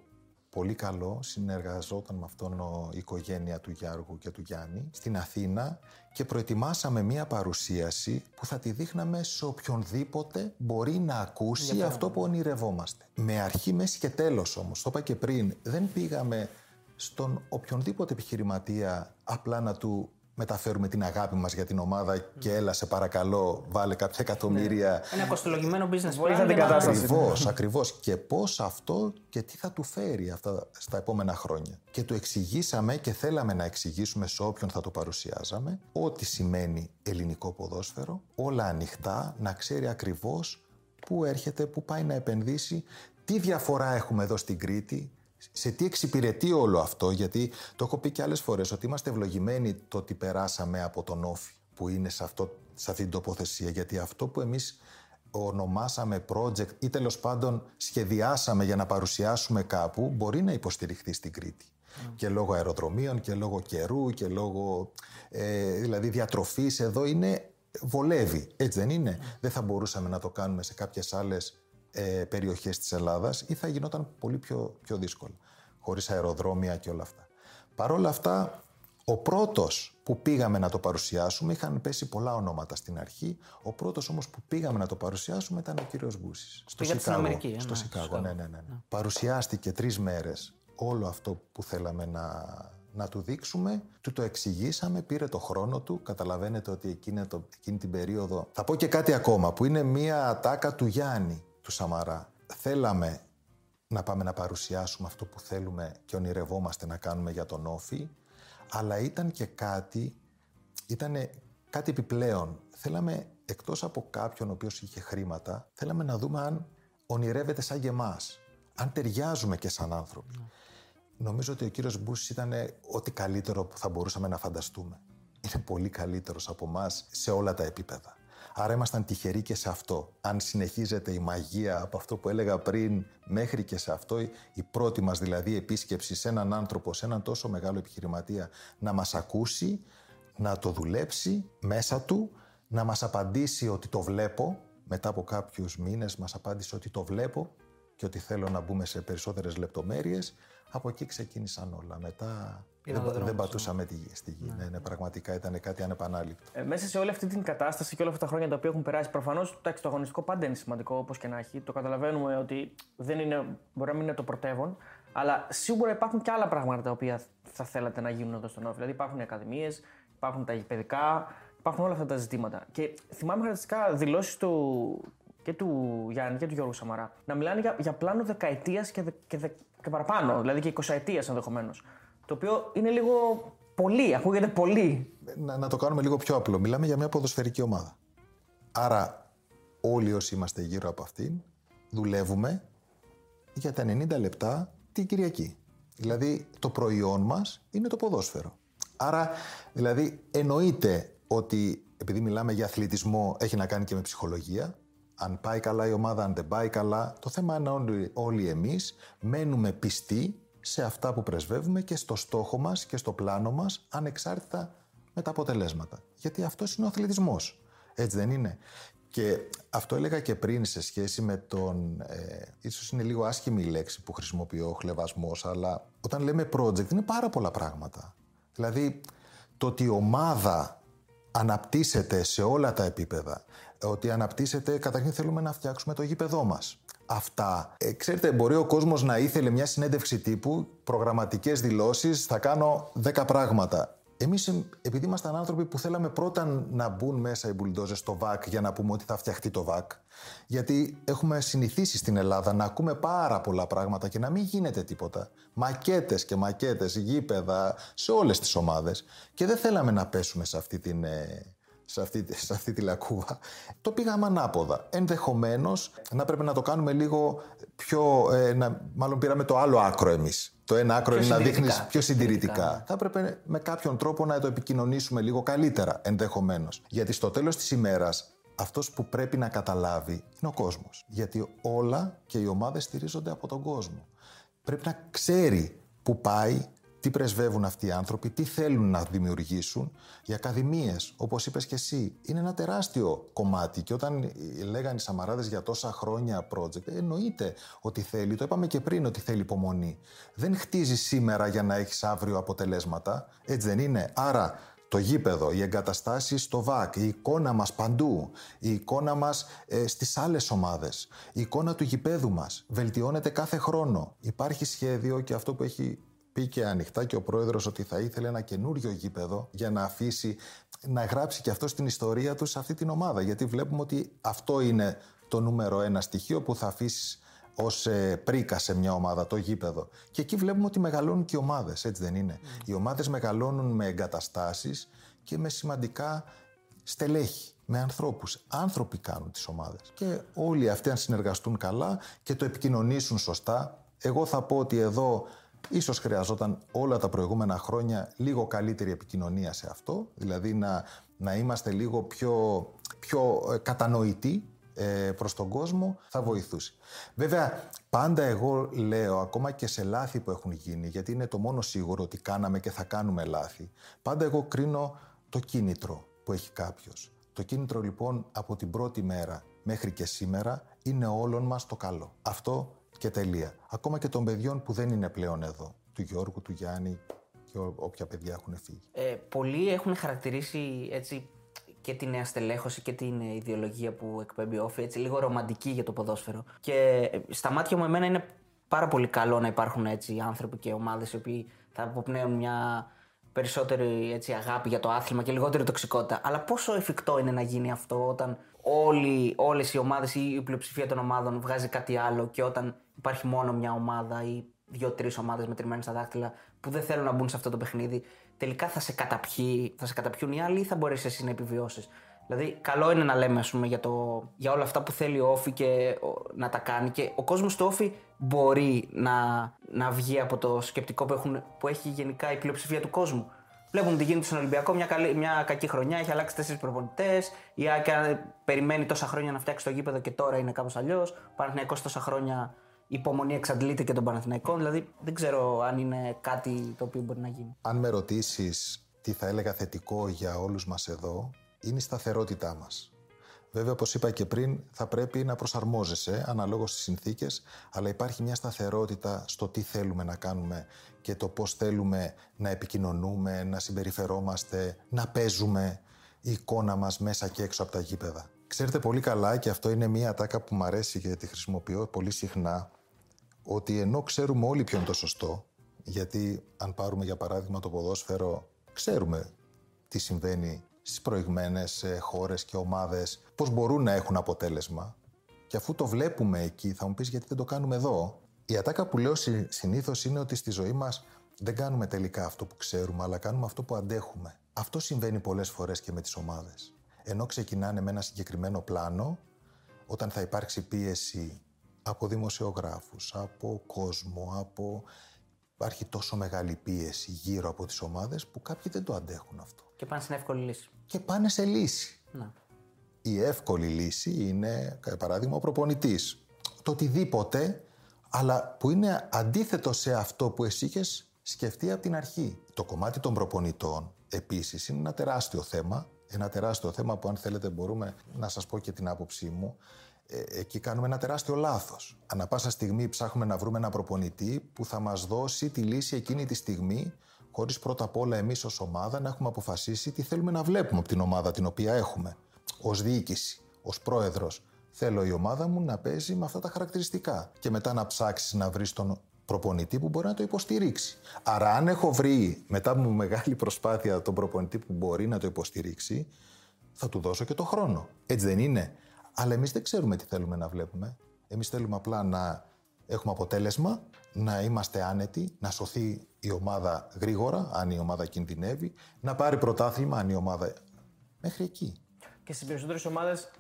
πολύ καλό, συνεργαζόταν με αυτόν η οικογένεια του Γιάργου και του Γιάννη στην Αθήνα και προετοιμάσαμε μία παρουσίαση που θα τη δείχναμε σε οποιονδήποτε μπορεί να ακούσει αυτό που ονειρευόμαστε. Με αρχή, μέση και τέλος όμως, το είπα και πριν, δεν πήγαμε στον οποιονδήποτε επιχειρηματία απλά να του μεταφέρουμε την αγάπη μας για την ομάδα και έλα σε παρακαλώ βάλε κάποια εκατομμύρια. Ναι. Ένα κοστολογημένο business plan. την κατάσταση. Ακριβώς, ακριβώς. Και πώς αυτό και τι θα του φέρει αυτά στα επόμενα χρόνια. Και του εξηγήσαμε και θέλαμε να εξηγήσουμε σε όποιον θα το παρουσιάζαμε ό,τι σημαίνει ελληνικό ποδόσφαιρο, όλα ανοιχτά, να ξέρει ακριβώς πού έρχεται, πού πάει να επενδύσει, τι διαφορά έχουμε εδώ στην Κρήτη, σε τι εξυπηρετεί όλο αυτό, γιατί το έχω πει και άλλες φορές, ότι είμαστε ευλογημένοι το ότι περάσαμε από τον όφη που είναι σε, αυτό, σε αυτή την τοποθεσία, γιατί αυτό που εμείς ονομάσαμε project ή τέλος πάντων σχεδιάσαμε για να παρουσιάσουμε κάπου μπορεί να υποστηριχθεί στην Κρήτη. Και λόγω αεροδρομίων και λόγω καιρού και λόγω ε, δηλαδή διατροφής εδώ είναι βολεύει, έτσι δεν είναι; Δεν θα μπορούσαμε να το κάνουμε σε κάποιες άλλες ε, περιοχές της Ελλάδας ή θα γινόταν πολύ πιο, πιο δύσκολο, χωρίς αεροδρόμια και όλα αυτά. Παρ' όλα αυτά, ο πρώτος που πήγαμε να το παρουσιάσουμε, είχαν πέσει πολλά ονόματα στην αρχή, ο πρώτος όμως που πήγαμε να το παρουσιάσουμε ήταν ο κύριος Μπούσης. Στο Σικάγο. Αμερική, ε, στο ναι, Σικάγο, ναι, ναι, ναι, ναι. Παρουσιάστηκε τρεις μέρες όλο αυτό που θέλαμε να, να του δείξουμε, του το εξηγήσαμε, πήρε το χρόνο του. Καταλαβαίνετε ότι εκείνη, το, εκείνη την περίοδο. Θα πω και κάτι ακόμα που είναι μία ατάκα του Γιάννη του Σαμαρά. Θέλαμε να πάμε να παρουσιάσουμε αυτό που θέλουμε και ονειρευόμαστε να κάνουμε για τον Όφη, αλλά ήταν και κάτι, ήταν κάτι επιπλέον. Θέλαμε, εκτός από κάποιον ο οποίος είχε χρήματα, θέλαμε να δούμε αν ονειρεύεται σαν και εμάς, αν ταιριάζουμε και σαν άνθρωποι. Νομίζω ότι ο κύριος Μπούσης ήταν ό,τι καλύτερο που θα μπορούσαμε να φανταστούμε. Είναι πολύ καλύτερος από εμάς σε όλα τα επίπεδα. Άρα ήμασταν τυχεροί και σε αυτό. Αν συνεχίζεται η μαγεία από αυτό που έλεγα πριν μέχρι και σε αυτό, η πρώτη μας δηλαδή επίσκεψη σε έναν άνθρωπο, σε έναν τόσο μεγάλο επιχειρηματία, να μας ακούσει, να το δουλέψει μέσα του, να μας απαντήσει ότι το βλέπω, μετά από κάποιους μήνες μας απάντησε ότι το βλέπω και ότι θέλω να μπούμε σε περισσότερες λεπτομέρειες. Από εκεί ξεκίνησαν όλα. Μετά δεν, δεν πατούσαμε τη γη, στη γη. Ναι. ναι, ναι, πραγματικά ήταν κάτι ανεπανάληπτο. Ε, μέσα σε όλη αυτή την κατάσταση και όλα αυτά τα χρόνια τα οποία έχουν περάσει, προφανώς το αγωνιστικό πάντα είναι σημαντικό όπως και να έχει. Το καταλαβαίνουμε ότι δεν είναι, μπορεί να μην είναι το πρωτεύον, αλλά σίγουρα υπάρχουν και άλλα πράγματα τα οποία θα θέλατε να γίνουν εδώ στον Όφη. Δηλαδή υπάρχουν οι ακαδημίες, υπάρχουν τα γηπαιδικά, υπάρχουν όλα αυτά τα ζητήματα. Και θυμάμαι χαρακτηριστικά δηλώσεις του, και του Γιάννη και του Γιώργου Σαμαρά να μιλάνε για, για πλάνο δεκαετίας και, δε, και, δε, και παραπάνω, δηλαδή και εικοσαετίας ενδεχομένως. Το οποίο είναι λίγο πολύ, ακούγεται πολύ. Να, να το κάνουμε λίγο πιο απλό. Μιλάμε για μια ποδοσφαιρική ομάδα. Άρα, όλοι όσοι είμαστε γύρω από αυτήν, δουλεύουμε για τα 90 λεπτά την Κυριακή. Δηλαδή, το προϊόν μας είναι το ποδόσφαιρο. Άρα, δηλαδή, εννοείται ότι επειδή μιλάμε για αθλητισμό, έχει να κάνει και με ψυχολογία. Αν πάει καλά η ομάδα, αν δεν πάει καλά. Το θέμα είναι όλοι, όλοι εμείς μένουμε πιστοί σε αυτά που πρεσβεύουμε και στο στόχο μας και στο πλάνο μας ανεξάρτητα με τα αποτελέσματα. Γιατί αυτός είναι ο αθλητισμός. Έτσι δεν είναι; Και αυτό έλεγα και πριν σε σχέση με τον... Ε, ίσως είναι λίγο άσχημη η λέξη που χρησιμοποιώ, χλεβασμός, αλλά όταν λέμε project είναι πάρα πολλά πράγματα. Δηλαδή, το ότι η ομάδα αναπτύσσεται σε όλα τα επίπεδα, ότι αναπτύσσεται, καταρχήν θέλουμε να φτιάξουμε το γήπεδό μας. Αυτά. Ε, ξέρετε, μπορεί ο κόσμος να ήθελε μια συνέντευξη τύπου, προγραμματικές δηλώσεις, θα κάνω 10 πράγματα. Εμείς, επειδή ήμασταν άνθρωποι που θέλαμε πρώτα να μπουν μέσα οι μπουλντόζες στο ΒΑΚ για να πούμε ότι θα φτιαχτεί το ΒΑΚ, γιατί έχουμε συνηθίσει στην Ελλάδα να ακούμε πάρα πολλά πράγματα και να μην γίνεται τίποτα. Μακέτες και μακέτες, γήπεδα, σε όλες τις ομάδες. Και δεν θέλαμε να πέσουμε σε αυτή την, ε, σε αυτή, σε αυτή τη λακκούβα. Το πήγαμε ανάποδα. Ενδεχομένως να πρέπει να το κάνουμε λίγο πιο. Ε, να, μάλλον πήραμε το άλλο άκρο εμείς. Το ένα άκρο είναι να δείχνεις πιο συντηρητικά. Θα έπρεπε με κάποιον τρόπο να το επικοινωνήσουμε λίγο καλύτερα, ενδεχομένως. Γιατί στο τέλος της ημέρας αυτός που πρέπει να καταλάβει είναι ο κόσμος. Γιατί όλα και οι ομάδες στηρίζονται από τον κόσμο. Πρέπει να ξέρει που πάει, τι πρεσβεύουν αυτοί οι άνθρωποι, τι θέλουν να δημιουργήσουν. Οι ακαδημίες, όπως είπες και εσύ, είναι ένα τεράστιο κομμάτι. Και όταν λέγανε οι Σαμαράδες για τόσα χρόνια project, εννοείται ότι θέλει, το είπαμε και πριν ότι θέλει υπομονή. Δεν χτίζει σήμερα για να έχεις αύριο αποτελέσματα. Έτσι δεν είναι. Άρα το γήπεδο, οι εγκαταστάσεις στο ΒΑΚ, η εικόνα μας παντού, η εικόνα μας ε, στις άλλες ομάδες, η εικόνα του γηπέδου μας βελτιώνεται κάθε χρόνο. Υπάρχει σχέδιο και αυτό που έχει Πήκε ανοιχτά και ο πρόεδρος ότι θα ήθελε ένα καινούριο γήπεδο για να αφήσει, να γράψει και αυτό στην ιστορία του σε αυτή την ομάδα. Γιατί βλέπουμε ότι αυτό είναι το νούμερο ένα στοιχείο που θα αφήσεις ως ε, πρίκα σε μια ομάδα, το γήπεδο. Και εκεί βλέπουμε ότι μεγαλώνουν και οι ομάδες, έτσι δεν είναι; Mm. Οι ομάδες μεγαλώνουν με εγκαταστάσεις και με σημαντικά στελέχη, με ανθρώπους. Άνθρωποι κάνουν τις ομάδες. Και όλοι αυτοί αν συνεργαστούν καλά και το επικοινωνήσουν σωστά, εγώ θα πω ότι εδώ Ίσως χρειαζόταν όλα τα προηγούμενα χρόνια λίγο καλύτερη επικοινωνία σε αυτό, δηλαδή να, να είμαστε λίγο πιο, πιο ε, κατανοητοί ε, προς τον κόσμο, θα βοηθούσε. Βέβαια, πάντα εγώ λέω, ακόμα και σε λάθη που έχουν γίνει, γιατί είναι το μόνο σίγουρο ότι κάναμε και θα κάνουμε λάθη, πάντα εγώ κρίνω το κίνητρο που έχει κάποιος. Το κίνητρο λοιπόν από την πρώτη μέρα μέχρι και σήμερα είναι όλων μας το καλό. Αυτό και τελεία. Ακόμα και των παιδιών που δεν είναι πλέον εδώ. Του Γιώργου, του Γιάννη και όποια παιδιά έχουν φύγει. Ε, πολλοί έχουν χαρακτηρίσει έτσι και τη νέα στελέχωση και την ιδεολογία που εκπέμπει όφη, έτσι λίγο ρομαντική για το ποδόσφαιρο. Και ε, στα μάτια μου εμένα είναι πάρα πολύ καλό να υπάρχουν έτσι άνθρωποι και ομάδες οι οποίοι θα αποπνέουν μια περισσότερη έτσι, αγάπη για το άθλημα και λιγότερη τοξικότητα. Αλλά πόσο εφικτό είναι να γίνει αυτό όταν όλοι, όλες οι ομάδες ή η πλειοψηφία των ομάδων βγάζει κάτι άλλο και όταν υπάρχει μόνο μια ομάδα ή δύο-τρεις ομάδες μετρημένες στα δάχτυλα που δεν θέλουν να μπουν σε αυτό το παιχνίδι, τελικά θα σε, καταπιεί, θα σε καταπιούν οι άλλοι ή θα μπορέσει εσύ να επιβιώσεις. Δηλαδή, καλό είναι να λέμε ας πούμε, για, το, για όλα αυτά που θέλει ο Όφη και να τα κάνει. Και ο κόσμος του Όφη μπορεί να, να βγει από το σκεπτικό που, έχουν, που έχει γενικά η πλειοψηφία του κόσμου. Βλέπουμε τι γίνεται στον Ολυμπιακό, μια, καλή, μια κακή χρονιά, έχει αλλάξει τέσσερις προπονητές. Η Άκια περιμένει τόσα χρόνια να φτιάξει το γήπεδο και τώρα είναι κάπως αλλιώς. Ο Παναθηναϊκός τόσα χρόνια υπομονή εξαντλείται και τον Παναθηναϊκό. Δηλαδή δεν ξέρω αν είναι κάτι το οποίο μπορεί να γίνει. Αν με ρωτήσεις τι θα έλεγα θετικό για όλους μας εδώ, είναι η σταθερότητά μας. Βέβαια, όπως είπα και πριν, θα πρέπει να προσαρμόζεσαι αναλόγως στις συνθήκες, αλλά υπάρχει μια σταθερότητα στο τι θέλουμε να κάνουμε και το πώς θέλουμε να επικοινωνούμε, να συμπεριφερόμαστε, να παίζουμε η εικόνα μας μέσα και έξω από τα γήπεδα. Ξέρετε πολύ καλά, και αυτό είναι μια ατάκα που μου αρέσει και τη χρησιμοποιώ πολύ συχνά, ότι ενώ ξέρουμε όλοι ποιο είναι το σωστό, γιατί αν πάρουμε για παράδειγμα το ποδόσφαιρο, ξέρουμε τι συμβαίνει στις προηγμένες ε, χώρες και ομάδες, πώς μπορούν να έχουν αποτέλεσμα. Και αφού το βλέπουμε εκεί, θα μου πεις γιατί δεν το κάνουμε εδώ. Η ατάκα που λέω συνήθως είναι ότι στη ζωή μας δεν κάνουμε τελικά αυτό που ξέρουμε, αλλά κάνουμε αυτό που αντέχουμε. Αυτό συμβαίνει πολλές φορές και με τις ομάδες. Ενώ ξεκινάνε με ένα συγκεκριμένο πλάνο, όταν θα υπάρξει πίεση από δημοσιογράφους, από κόσμο, από... Υπάρχει τόσο μεγάλη πίεση γύρω από τις ομάδες που κάποιοι δεν το αντέχουν αυτό. Και πάνε στην εύκολη λύση. Και πάνε σε λύση. Να. Η εύκολη λύση είναι, για παράδειγμα, ο προπονητής. Το οτιδήποτε, αλλά που είναι αντίθετο σε αυτό που εσύ είχες σκεφτεί από την αρχή. Το κομμάτι των προπονητών, επίσης, είναι ένα τεράστιο θέμα. Ένα τεράστιο θέμα που αν θέλετε μπορούμε να σας πω και την άποψή μου ε, εκεί κάνουμε ένα τεράστιο λάθος. Ανά πάσα στιγμή ψάχνουμε να βρούμε ένα προπονητή που θα μας δώσει τη λύση εκείνη τη στιγμή, χωρίς πρώτα απ' όλα εμείς ως ομάδα να έχουμε αποφασίσει τι θέλουμε να βλέπουμε από την ομάδα την οποία έχουμε. Ω διοίκηση, ως πρόεδρος, Θέλω η ομάδα μου να παίζει με αυτά τα χαρακτηριστικά. Και μετά να ψάξεις να βρεις τον προπονητή που μπορεί να το υποστηρίξει. Άρα, αν έχω βρει μετά από μεγάλη προσπάθεια τον προπονητή που μπορεί να το υποστηρίξει, θα του δώσω και το χρόνο. Έτσι δεν είναι. Αλλά εμείς δεν ξέρουμε τι θέλουμε να βλέπουμε. Εμείς θέλουμε απλά να έχουμε αποτέλεσμα, να είμαστε άνετοι, να σωθεί η ομάδα γρήγορα, αν η ομάδα κινδυνεύει, να πάρει πρωτάθλημα, αν η ομάδα. Μέχρι εκεί. Και στις περισσότερες ομάδες,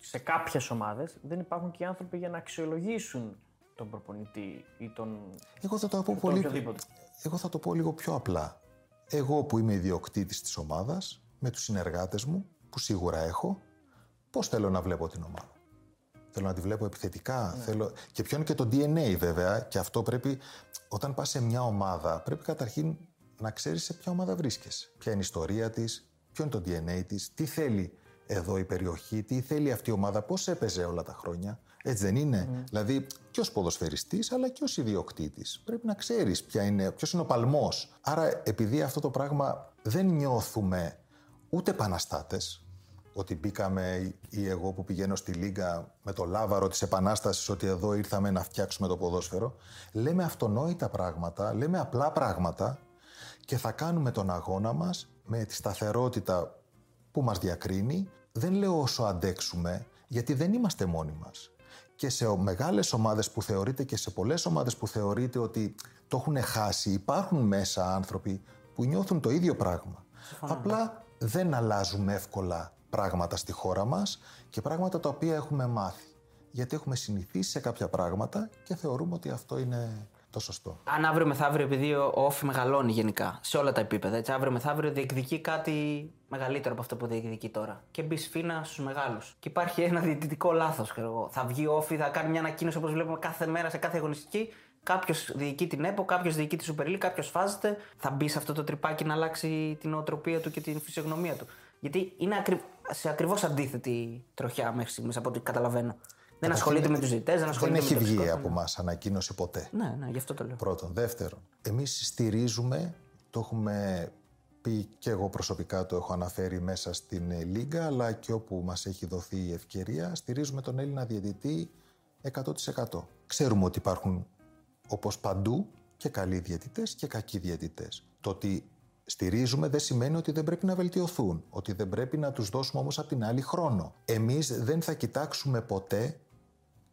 σε κάποιες ομάδες, δεν υπάρχουν και οι άνθρωποι για να αξιολογήσουν τον προπονητή ή τον. Εγώ θα το πω πολύ. Εγώ θα το πω λίγο πιο απλά. Εγώ που είμαι ιδιοκτήτης της ομάδας, με τους συνεργάτες μου, που σίγουρα έχω, πώς θέλω να βλέπω την ομάδα. Θέλω να τη βλέπω επιθετικά. Ναι. Θέλω... Και ποιο είναι και το DNA βέβαια. Και αυτό πρέπει, όταν πας σε μια ομάδα, πρέπει καταρχήν να ξέρεις σε ποια ομάδα βρίσκεσαι. Ποια είναι η ιστορία της, ποιο είναι το DNA της, τι θέλει εδώ η περιοχή, τι θέλει αυτή η ομάδα, πώς έπαιζε όλα τα χρόνια. Έτσι δεν είναι; Mm. Δηλαδή και ως ποδοσφαιριστής, αλλά και ως ιδιοκτήτης. Πρέπει να ξέρεις ποιος είναι ο παλμός. Άρα, επειδή αυτό το πράγμα δεν νιώθουμε ούτε επαναστάτες, ότι μπήκαμε ή εγώ που πηγαίνω στη Λίγκα με το λάβαρο της Επανάστασης ότι εδώ ήρθαμε να φτιάξουμε το ποδόσφαιρο. Λέμε αυτονόητα πράγματα, λέμε απλά πράγματα και θα κάνουμε τον αγώνα μας με τη σταθερότητα που μας διακρίνει. Δεν λέω όσο αντέξουμε, γιατί δεν είμαστε μόνοι μας. Και σε μεγάλες ομάδες που θεωρείτε και σε πολλές ομάδες που θεωρείτε ότι το έχουν χάσει, υπάρχουν μέσα άνθρωποι που νιώθουν το ίδιο πράγμα. Απλά δεν αλλάζουμε εύκολα πράγματα στη χώρα μας και πράγματα τα οποία έχουμε μάθει. Γιατί έχουμε συνηθίσει σε κάποια πράγματα και θεωρούμε ότι αυτό είναι το σωστό. Αν αύριο μεθαύριο, επειδή ο όφη μεγαλώνει γενικά σε όλα τα επίπεδα, έτσι, αύριο μεθαύριο διεκδικεί κάτι μεγαλύτερο από αυτό που διεκδικεί τώρα. Και μπει σφίνα στους μεγάλους. Και υπάρχει ένα διαιτητικό λάθος, Θα βγει ο όφη, θα κάνει μια ανακοίνωση όπως βλέπουμε κάθε μέρα σε κάθε αγωνιστική. Κάποιος διοικεί την ΕΠΟ, κάποιος διοικεί τη Super League, κάποιος φάζεται. Θα μπει σε αυτό το τρυπάκι να αλλάξει την οτροπία του και την φυσιογνωμία του. Γιατί είναι ακρι... σε ακριβώς αντίθετη τροχιά μέχρι στιγμής από ό,τι καταλαβαίνω. Δεν ασχολείται με τους διαιτητές, δεν ασχολείται δεν με Δεν έχει βγει από εμά ανακοίνωση ποτέ. Ναι, ναι, γι' αυτό το λέω. Πρώτον. Δεύτερον, εμείς στηρίζουμε, το έχουμε πει και εγώ προσωπικά το έχω αναφέρει μέσα στην Λίγκα, αλλά και όπου μας έχει δοθεί η ευκαιρία, στηρίζουμε τον Έλληνα διαιτητή 100%. Ξέρουμε ότι υπάρχουν όπως παντού και καλοί διαιτητές και κακοί διαιτητές. Το ότι στηρίζουμε δεν σημαίνει ότι δεν πρέπει να βελτιωθούν, ότι δεν πρέπει να τους δώσουμε όμως από την άλλη χρόνο. Εμείς δεν θα κοιτάξουμε ποτέ,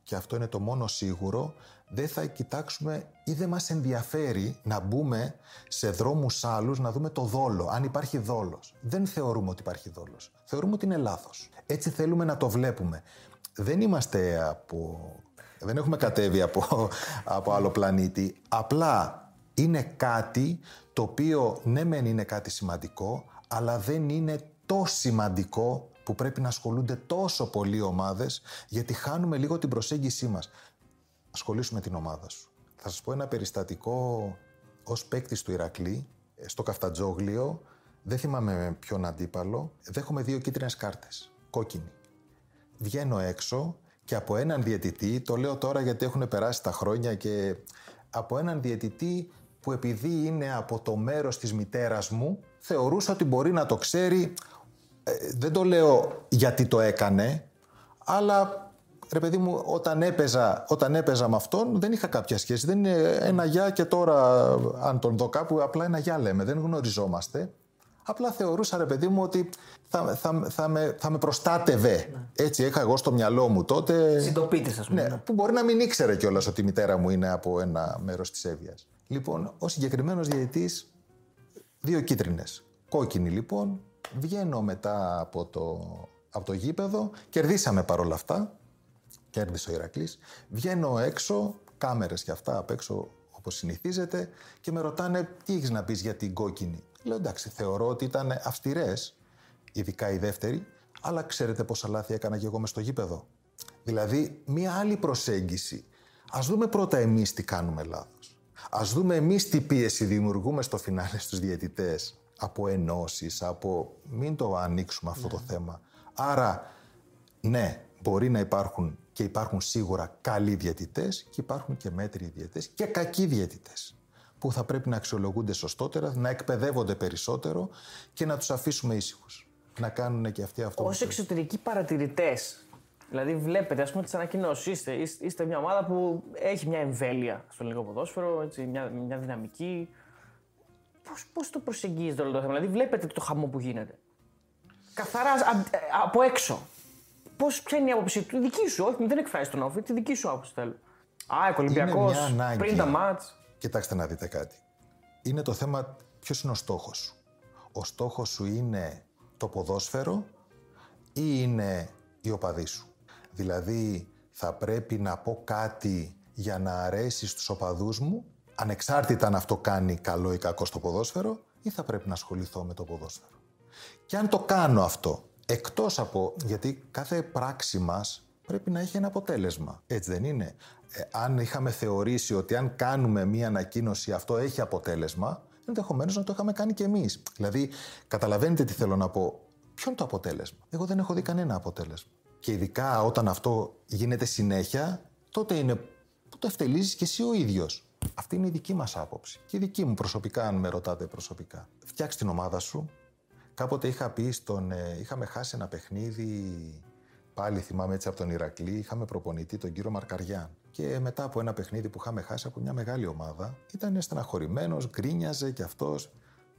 και αυτό είναι το μόνο σίγουρο, δεν θα κοιτάξουμε ή δεν μας ενδιαφέρει να μπούμε σε δρόμους άλλους να δούμε το δόλο, αν υπάρχει δόλος. Δεν θεωρούμε ότι υπάρχει δόλος. Θεωρούμε ότι είναι λάθος. Έτσι θέλουμε να το βλέπουμε. Δεν είμαστε από... Δεν έχουμε κατέβει από, από άλλο πλανήτη. Απλά είναι κάτι το οποίο ναι μεν είναι κάτι σημαντικό, αλλά δεν είναι τόσο σημαντικό που πρέπει να ασχολούνται τόσο πολλοί ομάδες, γιατί χάνουμε λίγο την προσέγγισή μας. Ασχολήσουμε την ομάδα σου. Θα σας πω ένα περιστατικό ως παίκτης του Ηρακλή, στο Καφτατζόγλιο, δεν θυμάμαι με ποιον αντίπαλο, δέχομαι δύο κίτρινες κάρτες, κόκκινη. Βγαίνω έξω και από έναν διαιτητή, το λέω τώρα γιατί έχουν περάσει τα χρόνια και από έναν διαιτητή που επειδή είναι από το μέρος της μητέρας μου, θεωρούσα ότι μπορεί να το ξέρει. Ε, δεν το λέω γιατί το έκανε, αλλά ρε παιδί μου, όταν έπαιζα, όταν έπαιζα με αυτόν δεν είχα κάποια σχέση. Δεν είναι ένα γεια και τώρα, αν τον δω κάπου, απλά ένα γεια λέμε. Δεν γνωριζόμαστε. Απλά θεωρούσα, ρε παιδί μου, ότι θα, θα, θα, με, θα με προστάτευε. Ναι. Έτσι είχα εγώ στο μυαλό μου τότε. Συντοπίτης, ας πούμε. Ναι, ναι, που μπορεί να μην ήξερε κιόλας ότι η μητέρα μου είναι από ένα μέρος της Εύβοιας. Λοιπόν, ο συγκεκριμένος διαιτητής, δύο κίτρινες. Κόκκινη λοιπόν, βγαίνω μετά από το, από το γήπεδο, κερδίσαμε παρόλα αυτά, κέρδισε ο Ηρακλής, βγαίνω έξω, κάμερες και αυτά απ' έξω όπως συνηθίζεται και με ρωτάνε τι έχεις να πεις για την κόκκινη; Λέω εντάξει, θεωρώ ότι ήταν αυστηρές, ειδικά η δεύτερη, αλλά ξέρετε πόσα λάθη έκανα και εγώ μες στο γήπεδο. Δηλαδή, μία άλλη προσέγγιση. Ας δούμε πρώτα εμείς τι κάνουμε λάθος. Ας δούμε εμείς τι πίεση δημιουργούμε στο φινάλε στους διαιτητές. Από ενώσεις, από... Μην το ανοίξουμε αυτό το ναι. θέμα. Άρα, ναι, μπορεί να υπάρχουν και υπάρχουν σίγουρα καλοί διαιτητές και υπάρχουν και μέτριοι διαιτητές και κακοί διαιτητές που θα πρέπει να αξιολογούνται σωστότερα, να εκπαιδεύονται περισσότερο και να τους αφήσουμε ήσυχους. Να κάνουν και αυτοί αυτό. Ως εξωτερικοί παρατηρητές Δηλαδή, βλέπετε ας πούμε, τις ανακοινώσεις. Είστε, είστε, είστε μια ομάδα που έχει μια εμβέλεια στο ελληνικό ποδόσφαιρο, έτσι, μια, μια δυναμική. Πώς το προσεγγίζετε όλο το θέμα, Δηλαδή, βλέπετε το χαμό που γίνεται. Καθαρά α- από έξω. Πώς, ποια είναι η άποψή του, η δική σου, όχι, δεν εκφράζει τον όφη, τη δική σου άποψη θέλω. Α, Ολυμπιακός, μια ανάγκη. πριν τα μάτς. Κοιτάξτε να δείτε κάτι. Είναι το θέμα ποιος είναι ο στόχος σου. Ο στόχος σου είναι το ποδόσφαιρο ή είναι η οπαδή σου; Δηλαδή θα πρέπει να πω κάτι για να αρέσει στους οπαδούς μου, ανεξάρτητα αν αυτό κάνει καλό ή κακό στο ποδόσφαιρο, ή θα πρέπει να ασχοληθώ με το ποδόσφαιρο; Και αν το κάνω αυτό, εκτός από, γιατί κάθε πράξη μας πρέπει να έχει ένα αποτέλεσμα. Έτσι δεν είναι; Ε, αν είχαμε θεωρήσει ότι αν κάνουμε μία ανακοίνωση αυτό έχει αποτέλεσμα, ενδεχομένως να το είχαμε κάνει κι εμείς. Δηλαδή, καταλαβαίνετε τι θέλω να πω. Ποιο είναι το αποτέλεσμα; Εγώ δεν έχω δει κανένα αποτέλεσμα. Και ειδικά όταν αυτό γίνεται συνέχεια, τότε είναι που το ευτελίζεις και εσύ ο ίδιος. Αυτή είναι η δική μας άποψη. Και η δική μου προσωπικά, αν με ρωτάτε προσωπικά. Φτιάξ την ομάδα σου, Κάποτε είχα πει στον. ε, είχαμε χάσει ένα παιχνίδι. Πάλι θυμάμαι έτσι από τον Ηρακλή. Είχαμε προπονητή τον κύριο Μαρκαριάν. Και μετά από ένα παιχνίδι που είχαμε χάσει από μια μεγάλη ομάδα, ήταν στεναχωρημένος, γκρίνιαζε κι αυτός.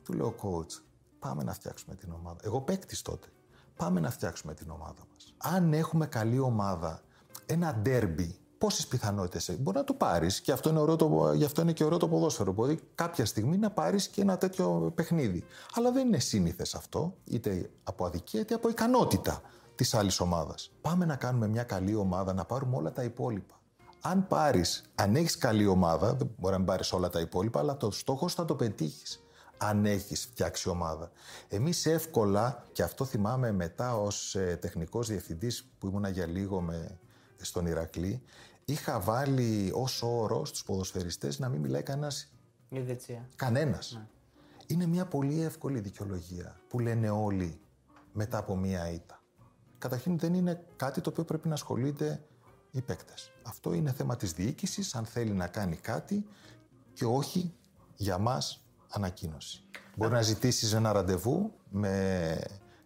Του λέω, coach, πάμε να φτιάξουμε την ομάδα. Εγώ παίκτης τότε. Πάμε να φτιάξουμε την ομάδα μας. Αν έχουμε καλή ομάδα, ένα ντέρμπι, πόσες πιθανότητες έχει; Μπορεί να το πάρεις και αυτό είναι, ωραίο το, γι' αυτό είναι και ωραίο το ποδόσφαιρο. Μπορεί κάποια στιγμή να πάρεις και ένα τέτοιο παιχνίδι. Αλλά δεν είναι σύνηθες αυτό, είτε από αδικία είτε από ικανότητα της άλλης ομάδας. Πάμε να κάνουμε μια καλή ομάδα, να πάρουμε όλα τα υπόλοιπα. Αν πάρεις, αν έχεις καλή ομάδα, δεν μπορεί να μην πάρεις όλα τα υπόλοιπα, αλλά το στόχος θα το πετύχεις. Αν έχεις φτιάξει ομάδα. Εμείς εύκολα, και αυτό θυμάμαι μετά ως ε, τεχνικός διευθυντής που ήμουνα για λίγο με, στον Ηρακλή, είχα βάλει ως όρο στους ποδοσφαιριστές να μην μιλάει κανένας. Η διετσία. Κανένας. Είναι μια πολύ εύκολη δικαιολογία που λένε όλοι μετά από μία ήττα. Καταρχήν δεν είναι κάτι το οποίο πρέπει να ασχολείται οι παίκτες. Αυτό είναι θέμα της διοίκησης, αν θέλει να κάνει κάτι και όχι για μας ανακοίνωση. Μπορεί να ζητήσεις ένα ραντεβού με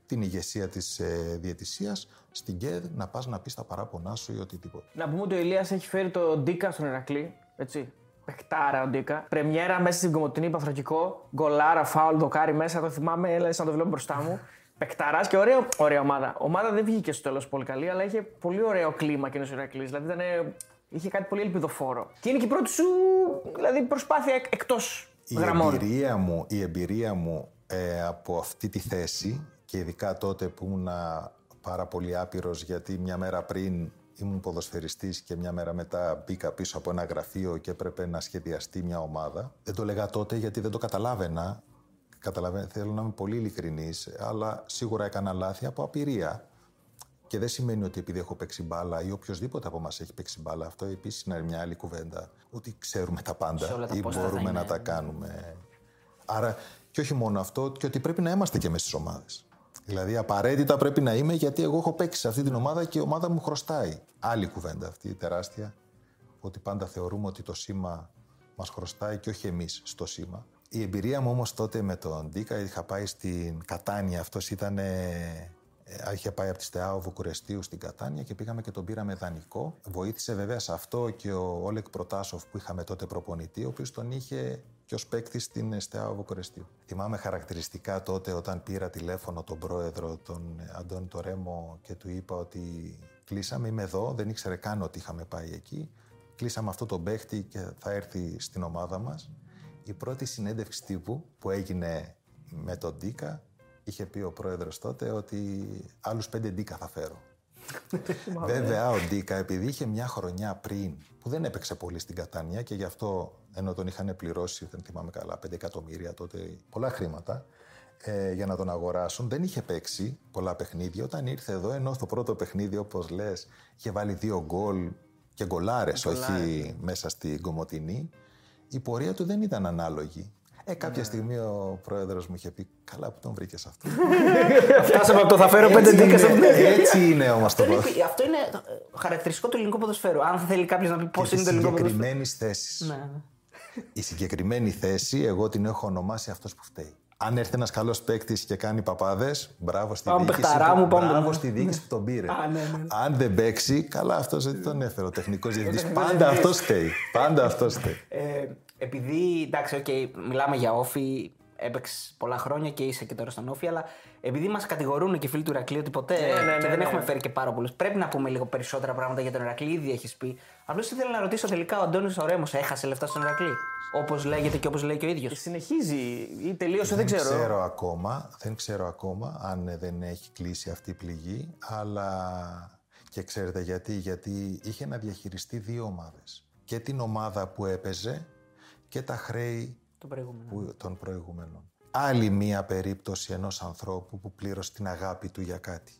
την ηγεσία της ε, διαιτησίας στην ΚΕΔ να πας να πεις τα παράπονά σου ή οτιδήποτε. Να πούμε ότι ο Ηλίας έχει φέρει το Ντίκα στον Ηρακλή. Έτσι. Πεχτάρα ο Ντίκα. Πρεμιέρα μέσα στην Κομωτινή, Παθρακικό. Γκολάρα, φάουλ, δοκάρι μέσα. Το θυμάμαι, έλα να το βλέπω μπροστά μου. Πεκταράς και ωραία, ωραία ομάδα. Ομάδα δεν βγήκε στο τέλος πολύ καλή, αλλά είχε πολύ ωραίο κλίμα και ο Ηρακλής. Δηλαδή ήταν, είχε κάτι πολύ ελπιδοφόρο. Και είναι και η πρώτη σου δηλαδή, προσπάθεια εκτός Η γραμμών. εμπειρία μου, η εμπειρία μου ε, από αυτή τη θέση και ειδικά τότε που ήμουν πάρα πολύ άπειρος γιατί μια μέρα πριν ήμουν ποδοσφαιριστής και μια μέρα μετά μπήκα πίσω από ένα γραφείο και έπρεπε να σχεδιαστεί μια ομάδα. Δεν το λέγα τότε γιατί δεν το καταλάβαινα. Καταλαβα... Θέλω να είμαι πολύ ειλικρινής, αλλά σίγουρα έκανα λάθη από απειρία. Και δεν σημαίνει ότι επειδή έχω παίξει μπάλα ή οποιοδήποτε από εμάς έχει παίξει μπάλα, αυτό επίσης είναι μια άλλη κουβέντα. Ότι ξέρουμε τα πάντα Σε όλα τα ή πόστα θα μπορούμε να είναι. τα κάνουμε. Άρα, και όχι μόνο αυτό, και ότι πρέπει να είμαστε και μέσα στις ομάδες. Δηλαδή, απαραίτητα πρέπει να είμαι γιατί εγώ έχω παίξει σε αυτή την ομάδα και η ομάδα μου χρωστάει. Άλλη κουβέντα αυτή, τεράστια. Ότι πάντα θεωρούμε ότι το σήμα μας χρωστάει και όχι εμείς στο σήμα. Η εμπειρία μου όμως τότε με τον Ντίκα, είχα πάει στην Κατάνια. Αυτός ήταν. ε, είχε πάει από τη Στεάο Βουκουρεστίου στην Κατάνια και πήγαμε και τον πήραμε δανεικό. Βοήθησε βέβαια σε αυτό και ο Όλεκ Προτάσοφ που είχαμε τότε προπονητή, ο οποίος τον είχε και ως παίκτης στην Στεάο Βουκουρεστίου. Θυμάμαι χαρακτηριστικά τότε όταν πήρα τηλέφωνο τον πρόεδρο, τον Αντώνη Τορέμο, και του είπα ότι κλείσαμε, είμαι εδώ, δεν ήξερε καν ότι είχαμε πάει εκεί. Κλείσαμε αυτό τον παίχτη και θα έρθει στην ομάδα μας. Η πρώτη συνέντευξη τύπου που έγινε με τον Ντίκα είχε πει ο πρόεδρος τότε ότι άλλους πέντε Ντίκα θα φέρω. Βέβαια, ο Ντίκα, επειδή είχε μια χρονιά πριν που δεν έπαιξε πολύ στην Κατάνια και γι' αυτό ενώ τον είχαν πληρώσει, δεν θυμάμαι καλά, 5 εκατομμύρια τότε, πολλά χρήματα, ε, για να τον αγοράσουν. Δεν είχε παίξει πολλά παιχνίδια. Όταν ήρθε εδώ, ενώ στο πρώτο παιχνίδι, όπως λες, είχε βάλει δύο γκολ και γκολάρες, όχι μέσα στην Κομωτινή, η πορεία του δεν ήταν ανάλογη. Ε, κάποια στιγμή ο πρόεδρος μου είχε πει: Καλά, που τον βρήκες αυτό. Φτάσαμε από το θα φέρω πέντε έτσι, ντίκα είναι, έτσι είναι όμως το Αυτό είναι, ποδόσφαιρο. αυτό είναι χαρακτηριστικό του ελληνικού ποδοσφαίρου. Αν θέλει κάποιος να πει πώς είναι το ελληνικό ποδοσφαίρο. συγκεκριμένη θέση. Ναι, ναι. Η συγκεκριμένη θέση, εγώ την έχω ονομάσει αυτός που φταίει. Αν έρθει ένας καλός παίκτης και κάνει παπάδες, μπράβο στη Πάμε διοίκηση. παιχταρά που- μου, πάμε μπράβο τον- στη διοίκηση που τον πήρε. Α, ναι, ναι. Αν δεν παίξει, καλά αυτός δεν τον έφερε ο τεχνικός διευθυντής. τεχνικός Πάντα διευθυντής. αυτό στέει. Πάντα αυτό στέει. Ε, επειδή, εντάξει, οκ, μιλάμε για ΟΦΗ, έπαιξες πολλά χρόνια και είσαι και τώρα στον ΟΦΗ, αλλά επειδή μας κατηγορούν και οι φίλοι του Ηρακλή ότι ποτέ Ναι, ναι, και ναι, δεν ναι. έχουμε φέρει και πάρα πολλούς, πρέπει να πούμε λίγο περισσότερα πράγματα για τον Ηρακλή. Ήδη έχεις πει. Απλώς ήθελα να ρωτήσω τελικά ο Αντώνης Ρέμος έχασε λεφτά στον Ηρακλή; Όπως λέγεται και όπως λέει και ο ίδιος. Συνεχίζει ή τελείωσε, δεν, ξέρω. ξέρω ακόμα, δεν ξέρω ακόμα αν δεν έχει κλείσει αυτή η πληγή, αλλά και ξέρετε γιατί, γιατί είχε να διαχειριστεί δύο ομάδες. Και την ομάδα που έπαιζε και τα χρέη Το προηγούμενο. που, των προηγούμενων. Άλλη μία περίπτωση ενός ανθρώπου που πλήρωσε την αγάπη του για κάτι.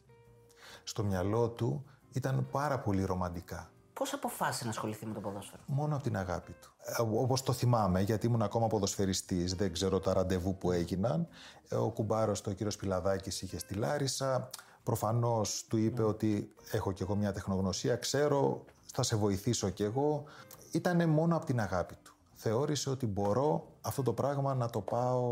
Στο μυαλό του ήταν πάρα πολύ ρομαντικά. Πώς αποφάσισε να ασχοληθεί με το ποδόσφαιρο; Μόνο από την αγάπη του. Ε, Όπως το θυμάμαι, γιατί ήμουν ακόμα ποδοσφαιριστής, δεν ξέρω τα ραντεβού που έγιναν. Ε, Ο κουμπάρος, το κύριος Πιλαδάκης, είχε στη Λάρισα. Προφανώς του είπε ότι έχω κι εγώ μια τεχνογνωσία, ξέρω, θα σε βοηθήσω κι εγώ. Ήτανε μόνο από την αγάπη του. Θεώρησε ότι μπορώ αυτό το πράγμα να το πάω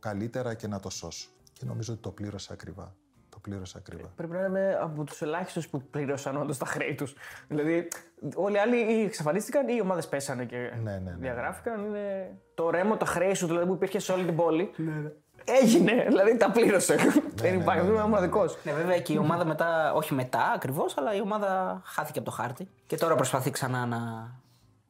καλύτερα και να το σώσω. Και νομίζω ότι το πλήρωσα ακριβά. Το πλήρωσα ακριβά. Πρέπει να είμαι από τους ελάχιστους που πλήρωσαν όντως τα χρέη τους. Δηλαδή, όλοι οι άλλοι ή εξαφανίστηκαν ή οι ομάδες πέσανε και Ναι, ναι, ναι. διαγράφηκαν. Είναι... Το ρέμο, τα χρέη σου δηλαδή, που υπήρχε σε όλη την πόλη. Ναι, Έγινε, δηλαδή τα πλήρωσε. δεν υπάρχει, δεν είμαι μοναδικό. Ναι, βέβαια και η ομάδα μετά, όχι μετά ακριβώς, αλλά η ομάδα χάθηκε από το χάρτη. Και τώρα προσπαθεί ξανά να.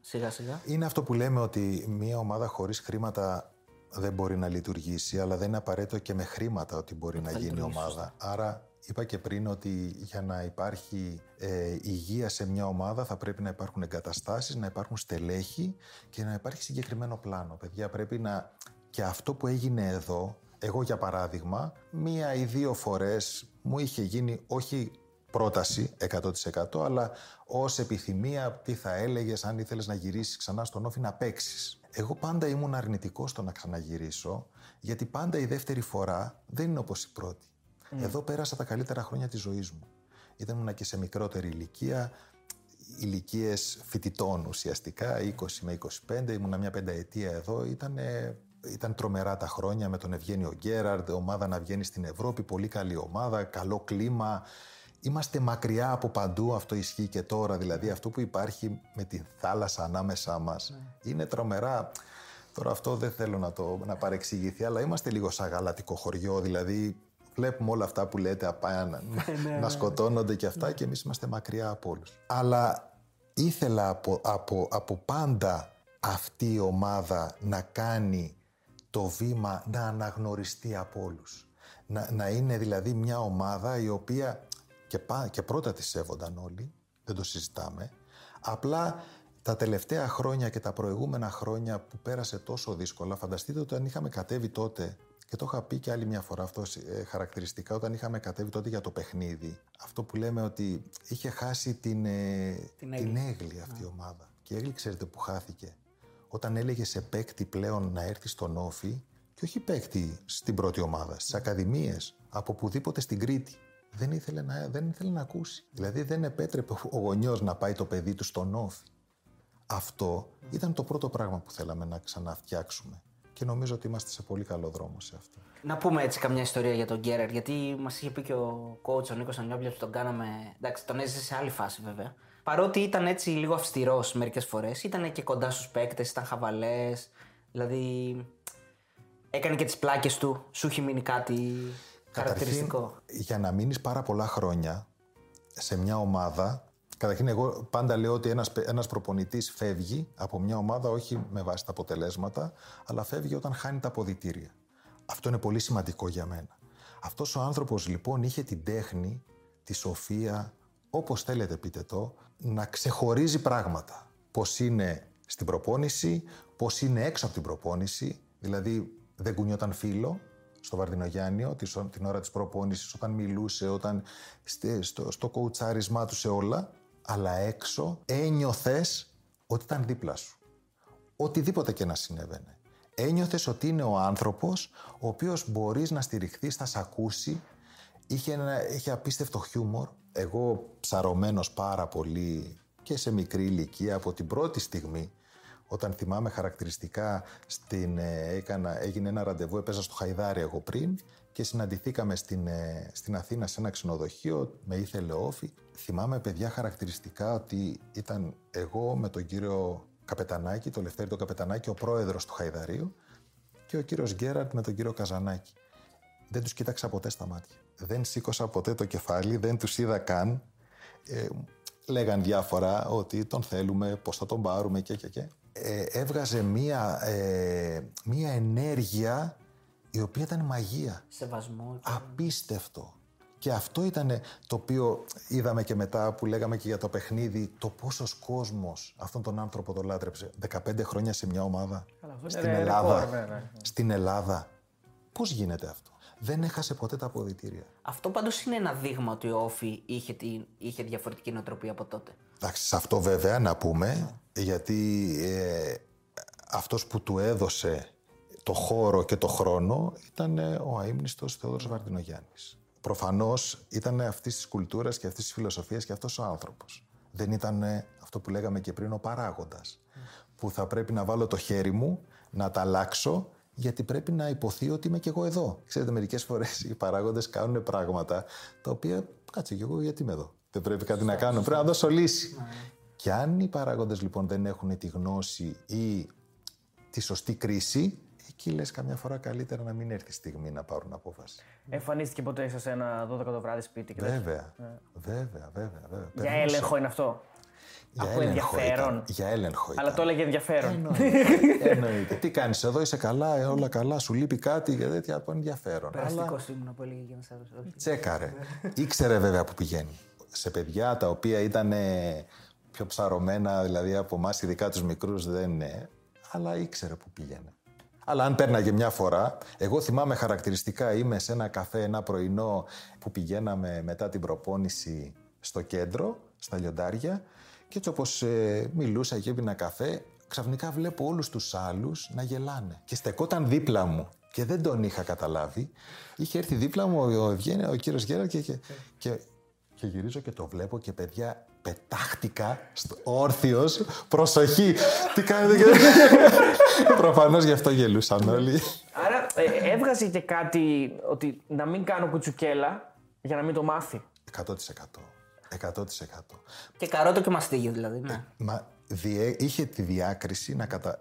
Σιγά σιγά. Είναι αυτό που λέμε ότι μια ομάδα χωρίς χρήματα δεν μπορεί να λειτουργήσει, αλλά δεν είναι απαραίτητο και με χρήματα ότι μπορεί να γίνει ομάδα. Άρα είπα και πριν ότι για να υπάρχει ε, υγεία σε μια ομάδα θα πρέπει να υπάρχουν εγκαταστάσεις, να υπάρχουν στελέχη και να υπάρχει συγκεκριμένο πλάνο. Παιδιά, πρέπει να... Και αυτό που έγινε εδώ, εγώ για παράδειγμα, μία ή δύο φορές μου είχε γίνει όχι πρόταση 100% αλλά ως επιθυμία τι θα έλεγες αν ήθελες να γυρίσεις ξανά στον όφη να παίξεις. Εγώ πάντα ήμουν αρνητικός στο να ξαναγυρίσω γιατί πάντα η δεύτερη φορά δεν είναι όπως η πρώτη. Εδώ πέρασα τα καλύτερα χρόνια της ζωής μου. Ήμουν και σε μικρότερη ηλικία, ηλικίες φοιτητών ουσιαστικά, 20 με 25, ήμουνα μια πενταετία εδώ, ήταν, ήταν τρομερά τα χρόνια με τον Ευγένιο Γκέραρντ, ομάδα να βγαίνει στην Ευρώπη, πολύ καλή ομάδα, καλό κλίμα. Είμαστε μακριά από παντού, αυτό ισχύει και τώρα, δηλαδή αυτό που υπάρχει με την θάλασσα ανάμεσά μας είναι τρομερά. Τώρα αυτό δεν θέλω να το να παρεξηγηθεί, αλλά είμαστε λίγο σαν γαλατικό χωριό, δηλαδή βλέπουμε όλα αυτά που λέτε απάνω να σκοτώνονται και αυτά και εμείς είμαστε μακριά από όλους. Αλλά ήθελα από, από, από πάντα αυτή η ομάδα να κάνει το βήμα να αναγνωριστεί από όλους. Να, να είναι δηλαδή μια ομάδα η οποία και, πά, και πρώτα τη σέβονταν όλοι, δεν το συζητάμε, απλά τα τελευταία χρόνια και τα προηγούμενα χρόνια που πέρασε τόσο δύσκολα, φανταστείτε ότι αν είχαμε κατέβει τότε και το είχα πει και άλλη μια φορά αυτό ε, χαρακτηριστικά όταν είχαμε κατέβει τότε για το παιχνίδι. Αυτό που λέμε ότι είχε χάσει την, ε, Την την, έγκλη. έγκλη αυτή η ομάδα. Και η έγκλη ξέρετε που χάθηκε. Όταν έλεγε σε παίκτη πλέον να έρθει στον όφη και όχι παίκτη στην πρώτη ομάδα, στις ακαδημίες, από πουδήποτε στην Κρήτη. Δεν ήθελε, να, δεν ήθελε να ακούσει. Δηλαδή δεν επέτρεπε ο γονιός να πάει το παιδί του στον όφη. Αυτό ήταν το πρώτο πράγμα που θέλαμε να ξαναφτιάξουμε. Και νομίζω ότι είμαστε σε πολύ καλό δρόμο σε αυτό. Να πούμε έτσι καμιά ιστορία για τον Γκέρερ, γιατί μας είχε πει και ο coach ο Νίκος Ανιόπλια που τον κάναμε. Εντάξει, τον έζησε σε άλλη φάση βέβαια. Παρότι ήταν έτσι λίγο αυστηρός μερικές φορές, ήταν και κοντά στους παίκτες, ήταν χαβαλές. Δηλαδή. Έκανε και τις πλάκες του. Σου έχει μείνει κάτι; Χαρακτηριστικό. Καταρχήν, για να μείνεις πάρα πολλά χρόνια σε μια ομάδα, καταρχήν εγώ πάντα λέω ότι ένας, παι- ένας προπονητής φεύγει από μια ομάδα όχι με βάση τα αποτελέσματα, αλλά φεύγει όταν χάνει τα αποδητήρια. Αυτό είναι πολύ σημαντικό για μένα. Αυτός ο άνθρωπος λοιπόν είχε την τέχνη, τη σοφία, όπως θέλετε πείτε το, να ξεχωρίζει πράγματα. Πώς είναι στην προπόνηση, πώς είναι έξω από την προπόνηση, δηλαδή δεν κουνιόταν φίλο, στο Βαρδινογιάννιο της- την ώρα της προπόνησης, όταν μιλούσε, όταν στε- στο, στο κοουτσάρισμά του σε όλα, αλλά έξω ένιωθες ότι ήταν δίπλα σου. Οτιδήποτε και να συνέβαινε. Ένιωθες ότι είναι ο άνθρωπος ο οποίος μπορείς να στηριχθείς, θα σε ακούσει. Είχε, ένα, είχε απίστευτο χιούμορ. Εγώ ψαρωμένος πάρα πολύ και σε μικρή ηλικία από την πρώτη στιγμή Όταν θυμάμαι χαρακτηριστικά, στην, ε, έκανα, έγινε ένα ραντεβού, έπαιζα στο Χαϊδάρι εγώ πριν και συναντηθήκαμε στην, ε, στην Αθήνα σε ένα ξενοδοχείο, με ήθελε όφη. Θυμάμαι παιδιά χαρακτηριστικά ότι ήταν εγώ με τον κύριο Καπετανάκη, το Λευτέρη τον Καπετανάκη, ο πρόεδρος του Χαϊδαρίου και ο κύριος Γκέραρτ με τον κύριο Καζανάκη. Δεν τους κοίταξα ποτέ στα μάτια. Δεν σήκωσα ποτέ το κεφάλι, δεν τους είδα καν. Ε, λέγαν διάφορα ότι τον θέλουμε, πώς θα τον πάρουμε και και και. Ε, έβγαζε μία, ε, μία ενέργεια η οποία ήταν μαγεία. Σεβασμό. Απίστευτο. Και αυτό ήταν το οποίο είδαμε και μετά που λέγαμε και για το παιχνίδι, το πόσος κόσμος αυτόν τον άνθρωπο το λάτρεψε. 15 χρόνια σε μια ομάδα. στην Ελλάδα. Ναι, ναι. Στην Ελλάδα. Πώς γίνεται αυτό; Δεν έχασε ποτέ τα αποδητήρια. Αυτό πάντως είναι ένα δείγμα ότι ο Όφη είχε, είχε διαφορετική νοοτροπία από τότε. Εντάξει, σε αυτό βέβαια να πούμε, γιατί ε, αυτός που του έδωσε το χώρο και το χρόνο ήταν ε, ο αείμνηστος Θεόδωρος Βαρδινογιάννης. Προφανώς ήταν αυτής της κουλτούρας και αυτής της φιλοσοφίας και αυτός ο άνθρωπος. Δεν ήταν ε, αυτό που λέγαμε και πριν ο παράγοντας. Που θα πρέπει να βάλω το χέρι μου, να τα αλλάξω, γιατί πρέπει να υποθεί ότι είμαι και εγώ εδώ. Ξέρετε, μερικές φορές οι παράγοντες κάνουν πράγματα τα οποία. Κάτσε και εγώ, γιατί είμαι εδώ. Δεν πρέπει κάτι να κάνω. Πρέπει να δώσω λύση. Ναι. Και αν οι παράγοντες λοιπόν δεν έχουν τη γνώση ή τη σωστή κρίση, εκεί λες καμιά φορά καλύτερα να μην έρθει η στιγμή να πάρουν απόφαση. Εμφανίστηκε ποτέ σε ένα 12 το βράδυ σπίτι και βέβαια, ναι. βέβαια, βέβαια, βέβαια. Για έλεγχο είναι αυτό. Για από ενδιαφέρον. για έλεγχο. Αλλά το έλεγε ενδιαφέρον. Εννοείται. Τι κάνεις εδώ, είσαι καλά, όλα καλά, σου λείπει κάτι και τέτοια από ενδιαφέρον. Περαστικό ήμουν που έλεγε για να σα Τσέκαρε. Ήξερε βέβαια που πηγαίνει. Σε παιδιά τα οποία ήταν πιο ψαρωμένα, δηλαδή από εμάς, ειδικά τους μικρούς, δεν είναι. Αλλά ήξερε που πήγαινε. Αλλά αν πέρναγε μια φορά, εγώ θυμάμαι χαρακτηριστικά, είμαι σε ένα καφέ ένα πρωινό που πηγαίναμε μετά την προπόνηση στο κέντρο, στα λιοντάρια, και έτσι όπως ε, μιλούσα και έπινα καφέ, ξαφνικά βλέπω όλους τους άλλους να γελάνε. Και στεκόταν δίπλα μου και δεν τον είχα καταλάβει. Είχε έρθει δίπλα μου ο, ο, ο κύριος Γέρα και, και, και, και γυρίζω και το βλέπω και παιδιά πετάχτηκα όρθιος, προσοχή, τι κάνετε και... Προφανώς γι' αυτό γελούσαν όλοι. Άρα ε, έβγαζε και κάτι ότι να μην κάνω κουτσουκέλα για να μην το μάθει; 100%. 100%. Και καρότο και μαστίγιο δηλαδή. Ναι. Ε, μα διέ, είχε τη διάκριση να κατα...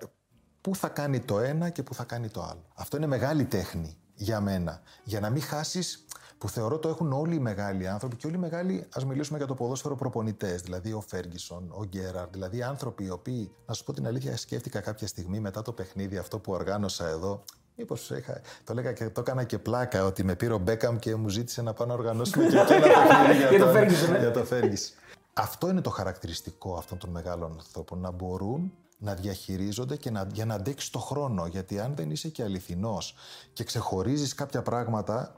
πού θα κάνει το ένα και πού θα κάνει το άλλο. Αυτό είναι μεγάλη τέχνη για μένα. Για να μην χάσεις που θεωρώ το έχουν όλοι οι μεγάλοι άνθρωποι και όλοι οι μεγάλοι, ας μιλήσουμε για το ποδόσφαιρο προπονητές, δηλαδή ο Φέργκισον, ο Γκέραρντ, δηλαδή άνθρωποι οι οποίοι, να σου πω την αλήθεια, σκέφτηκα κάποια στιγμή μετά το παιχνίδι αυτό που οργάνωσα εδώ, Μήπως το λέγα και το έκανα και πλάκα ότι με πήρε ο Μπέκαμ και μου ζήτησε να πάω να οργανώσουμε και ένα παιχνίδι για, το, για το Φέργκισον. Αυτό είναι το χαρακτηριστικό αυτών των μεγάλων ανθρώπων, να μπορούν να διαχειρίζονται και να, για να αντέξεις το χρόνο. Γιατί αν δεν είσαι και αληθινός και ξεχωρίζεις κάποια πράγματα,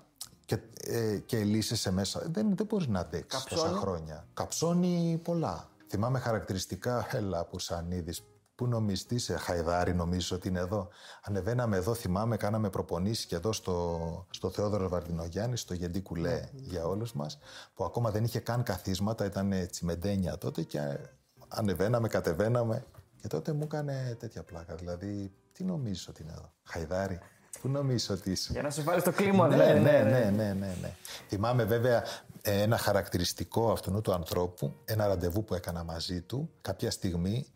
και, ε, και σε μέσα. Δεν, δεν μπορείς να αντέξεις τόσα χρόνια. Καψώνει πολλά. Θυμάμαι χαρακτηριστικά, έλα που σαν είδης, Πού νομίζει, τι είσαι, Χαϊδάρη, νομίζω ότι είναι εδώ. Ανεβαίναμε εδώ, θυμάμαι, κάναμε προπονήσεις και εδώ στο, στο Θεόδωρο Βαρδινογιάννη, στο Γεντή Κουλέ ναι. για όλους μας, που ακόμα δεν είχε καν καθίσματα, ήταν τσιμεντένια τότε και ανεβαίναμε, κατεβαίναμε. Και τότε μου έκανε τέτοια πλάκα. Δηλαδή, τι νομίζεις ότι είναι εδώ, Χαϊδάρη; Πού νομίζω ότι είσαι; Για να σε βάλει το κλίμα, ναι, ναι, ναι, ναι, ναι, ναι, ναι. Θυμάμαι βέβαια ένα χαρακτηριστικό αυτού του ανθρώπου, ένα ραντεβού που έκανα μαζί του κάποια στιγμή.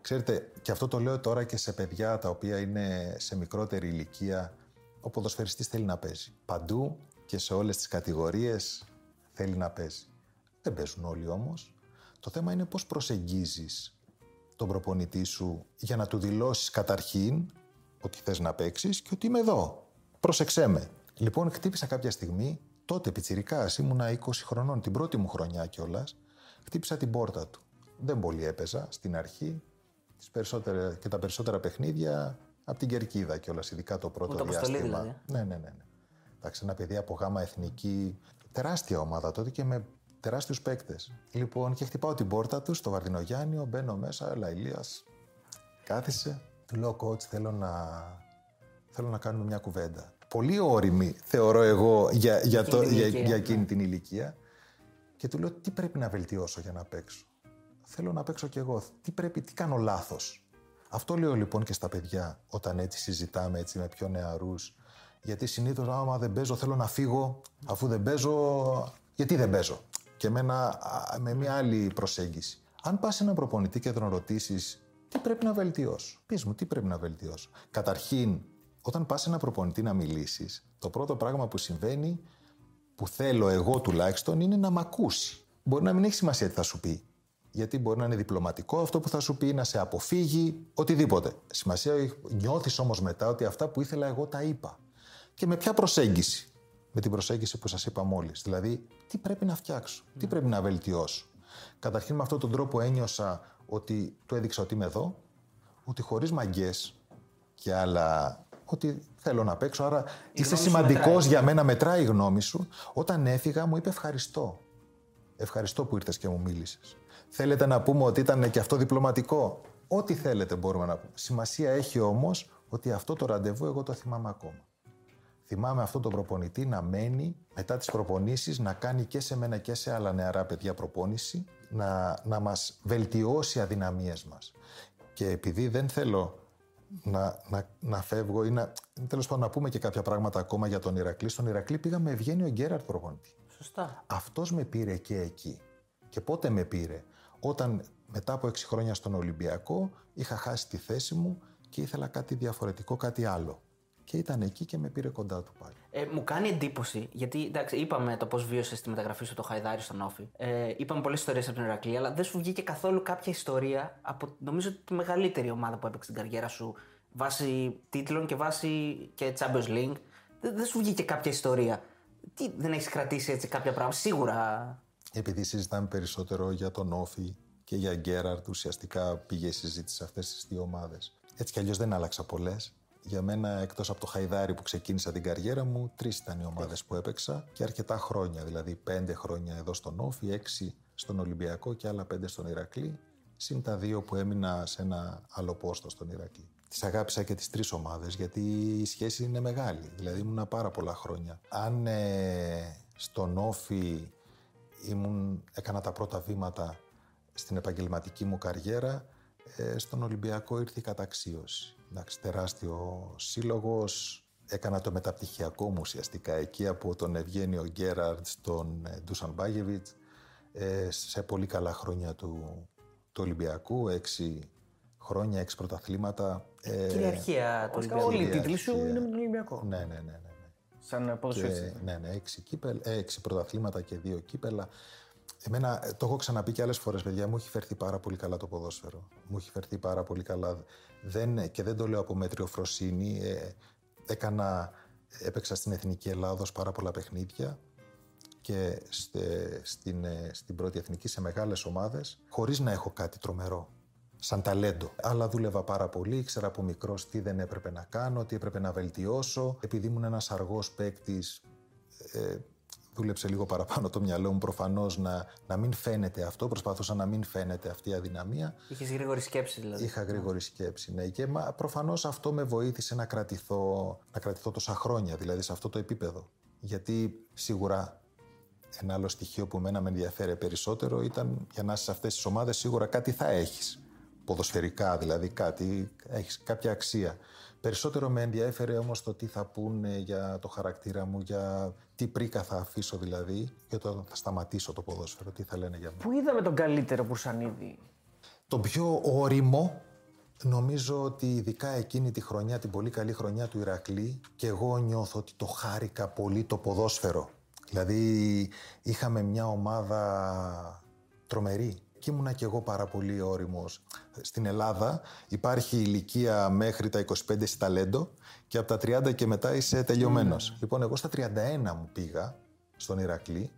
Ξέρετε, και αυτό το λέω τώρα και σε παιδιά τα οποία είναι σε μικρότερη ηλικία. Ο ποδοσφαιριστής θέλει να παίζει. Παντού και σε όλες τις κατηγορίες θέλει να παίζει. Δεν παίζουν όλοι όμως. Το θέμα είναι πώς προσεγγίζεις τον προπονητή σου για να του δηλώσεις καταρχήν ότι θες να παίξεις και ότι είμαι εδώ. Πρόσεξέ με. Λοιπόν, χτύπησα κάποια στιγμή, τότε πιτσιρικά, ήμουνα 20 χρονών, την πρώτη μου χρονιά κιόλας, χτύπησα την πόρτα του. Δεν πολύ έπαιζα στην αρχή τις και τα περισσότερα παιχνίδια από την κερκίδα κιόλας, ειδικά το πρώτο Ούτε διάστημα. Δηλαδή. Ναι, ναι, ναι. ναι. Εντάξει, ένα παιδί από γάμα εθνική, τεράστια ομάδα τότε και με τεράστιους παίκτες. Λοιπόν, και χτυπάω την πόρτα του στο Βαρδινογιάννιο, μπαίνω μέσα, έλα Ηλίας, κάθισε, του λέω, coach, θέλω να, θέλω να κάνουμε μια κουβέντα. Πολύ όρημη, θεωρώ εγώ, για, για, το, για, για εκείνη την ηλικία. Και του λέω, τι πρέπει να βελτιώσω για να παίξω; Θέλω να παίξω κι εγώ. Τι πρέπει, τι κάνω λάθος; Αυτό λέω λοιπόν και στα παιδιά όταν έτσι συζητάμε έτσι με πιο νεαρούς. Γιατί συνήθως άμα δεν παίζω θέλω να φύγω, αφού δεν παίζω, γιατί δεν παίζω; Και με, με μια άλλη προσέγγιση. Αν πας σε έναν προπονητή και τον ρωτήσεις τι πρέπει να βελτιώσω; Πεις μου, τι πρέπει να βελτιώσω; Καταρχήν, όταν πας σε ένα προπονητή να μιλήσεις, το πρώτο πράγμα που συμβαίνει, που θέλω εγώ τουλάχιστον, είναι να μ' ακούσει. Μπορεί να μην έχει σημασία τι θα σου πει. Γιατί μπορεί να είναι διπλωματικό αυτό που θα σου πει, να σε αποφύγει, οτιδήποτε. Σημασία νιώθεις όμως μετά ότι αυτά που ήθελα εγώ τα είπα. Και με ποια προσέγγιση; Με την προσέγγιση που σας είπα μόλις. Δηλαδή, τι πρέπει να φτιάξω, τι πρέπει να βελτιώσω; Καταρχήν με αυτόν τον τρόπο ένιωσα ότι του έδειξα ότι είμαι εδώ, ότι χωρίς μαγκές και άλλα, ότι θέλω να παίξω, άρα η είσαι σημαντικός για μένα, μετράει η γνώμη σου. Όταν έφυγα μου είπε ευχαριστώ. Ευχαριστώ που ήρθες και μου μίλησες. Θέλετε να πούμε ότι ήταν και αυτό διπλωματικό; Ό,τι θέλετε μπορούμε να πούμε. Σημασία έχει όμως ότι αυτό το ραντεβού εγώ το θυμάμαι ακόμα. Θυμάμαι αυτό το προπονητή να μένει μετά τις προπονήσεις, να κάνει και σε μένα και σε άλλα νεαρά παιδιά προπόνηση, να, να μας βελτιώσει αδυναμίες μας. Και επειδή δεν θέλω να, να, να φεύγω ή να, τέλος πάντων να πούμε και κάποια πράγματα ακόμα για τον Ηρακλή. Στον Ηρακλή πήγα με Ευγένιο Γκέραρτ προπονητή. Σωστά. Αυτός με πήρε και εκεί. Και πότε με πήρε; Όταν μετά από έξι χρόνια στον Ολυμπιακό είχα χάσει τη θέση μου και ήθελα κάτι διαφορετικό, κάτι άλλο και ήταν εκεί και με πήρε κοντά του πάλι. Ε, μου κάνει εντύπωση, γιατί εντάξει, είπαμε το πώς βίωσε τη μεταγραφή σου το Χαϊδάρι στον Όφη. Ε, είπαμε πολλές ιστορίες από την Ερακλή, αλλά δεν σου βγήκε καθόλου κάποια ιστορία από νομίζω τη μεγαλύτερη ομάδα που έπαιξε την καριέρα σου βάσει τίτλων και βάσει και Champions League. Δεν, δεν σου βγήκε κάποια ιστορία. Τι δεν έχεις κρατήσει έτσι κάποια πράγματα, σίγουρα. Επειδή συζητάμε περισσότερο για τον Όφη και για Γκέραρτ, ουσιαστικά πήγε η συζήτηση σε αυτές τις δύο ομάδες. Έτσι κι αλλιώς δεν άλλαξα πολλές. Για μένα, εκτός από το Χαϊδάρι που ξεκίνησα την καριέρα μου, τρεις ήταν οι ομάδες που έπαιξα και αρκετά χρόνια. Δηλαδή, πέντε χρόνια εδώ στον Όφη, έξι στον Ολυμπιακό και άλλα πέντε στον Ηρακλή. Συν τα δύο που έμεινα σε ένα άλλο πόστο στον Ηρακλή. Τις αγάπησα και τις τρεις ομάδες γιατί η σχέση είναι μεγάλη. Δηλαδή, ήμουνα πάρα πολλά χρόνια. Αν ε, στον Όφη ήμουν, έκανα τα πρώτα βήματα στην επαγγελματική μου καριέρα, ε, στον Ολυμπιακό ήρθε η καταξίωση. Εντάξει, τεράστιο σύλλογος. Έκανα το μεταπτυχιακό μου ουσιαστικά εκεί από τον Ευγένιο Γκέραρτ στον ε, Ντούσαν Μπάγεβιτς ε, σε πολύ καλά χρόνια του, του Ολυμπιακού. Έξι χρόνια, έξι πρωταθλήματα. Ε, Κυριαρχία του Ολυμπιακού. Όλοι οι τίτλοι σου είναι με τον Ολυμπιακό. Ναι, ναι, ναι. ναι, ναι. Σαν ποδοσφαίρι. Ναι, ναι, έξι, κύπελ, έξι πρωταθλήματα και δύο κύπελα. Εμένα, ε, το έχω ξαναπεί και άλλες φορές, παιδιά, μου έχει φερθεί πάρα πολύ καλά το ποδόσφαιρο. Μου έχει φερθεί πάρα πολύ καλά. Δεν, και δεν το λέω από μετριοφροσύνη. Ε, έκανα, έπαιξα στην Εθνική Ελλάδος πάρα πολλά παιχνίδια και στε, στην, ε, στην πρώτη εθνική σε μεγάλες ομάδες χωρίς να έχω κάτι τρομερό σαν ταλέντο. Αλλά δούλευα πάρα πολύ, ήξερα από μικρός τι δεν έπρεπε να κάνω, τι έπρεπε να βελτιώσω. Επειδή ήμουν ένας αργός παίκτης, ε, δούλεψε λίγο παραπάνω το μυαλό μου προφανώς να, να μην φαίνεται αυτό. Προσπαθούσα να μην φαίνεται αυτή η αδυναμία. Είχες γρήγορη σκέψη δηλαδή. Είχα γρήγορη σκέψη, ναι. Και προφανώς αυτό με βοήθησε να κρατηθώ, να κρατηθώ τόσα χρόνια, δηλαδή σε αυτό το επίπεδο. Γιατί σίγουρα ένα άλλο στοιχείο που εμένα με ενδιαφέρει περισσότερο ήταν για να είσαι σε αυτές τις ομάδες σίγουρα κάτι θα έχεις. Ποδοσφαιρικά δηλαδή, κάτι, έχεις κάποια αξία. Περισσότερο με ενδιαφέρε όμως το τι θα πούνε για το χαρακτήρα μου, για τι πρίκα θα αφήσω δηλαδή, και το θα σταματήσω το ποδόσφαιρο, τι θα λένε για μένα. Πού είδαμε τον καλύτερο Πουρσανίδη. Το πιο όριμο, νομίζω ότι ειδικά εκείνη τη χρονιά, την πολύ καλή χρονιά του Ηρακλή, και εγώ νιώθω ότι το χάρηκα πολύ το ποδόσφαιρο. Δηλαδή είχαμε μια ομάδα τρομερή και ήμουνα και εγώ πάρα πολύ όριμος. Στην Ελλάδα υπάρχει ηλικία μέχρι τα 25 στη ταλέντο και από τα 30 και μετά είσαι τελειωμένος. Mm. Λοιπόν, εγώ στα 31 μου πήγα στον Ηρακλή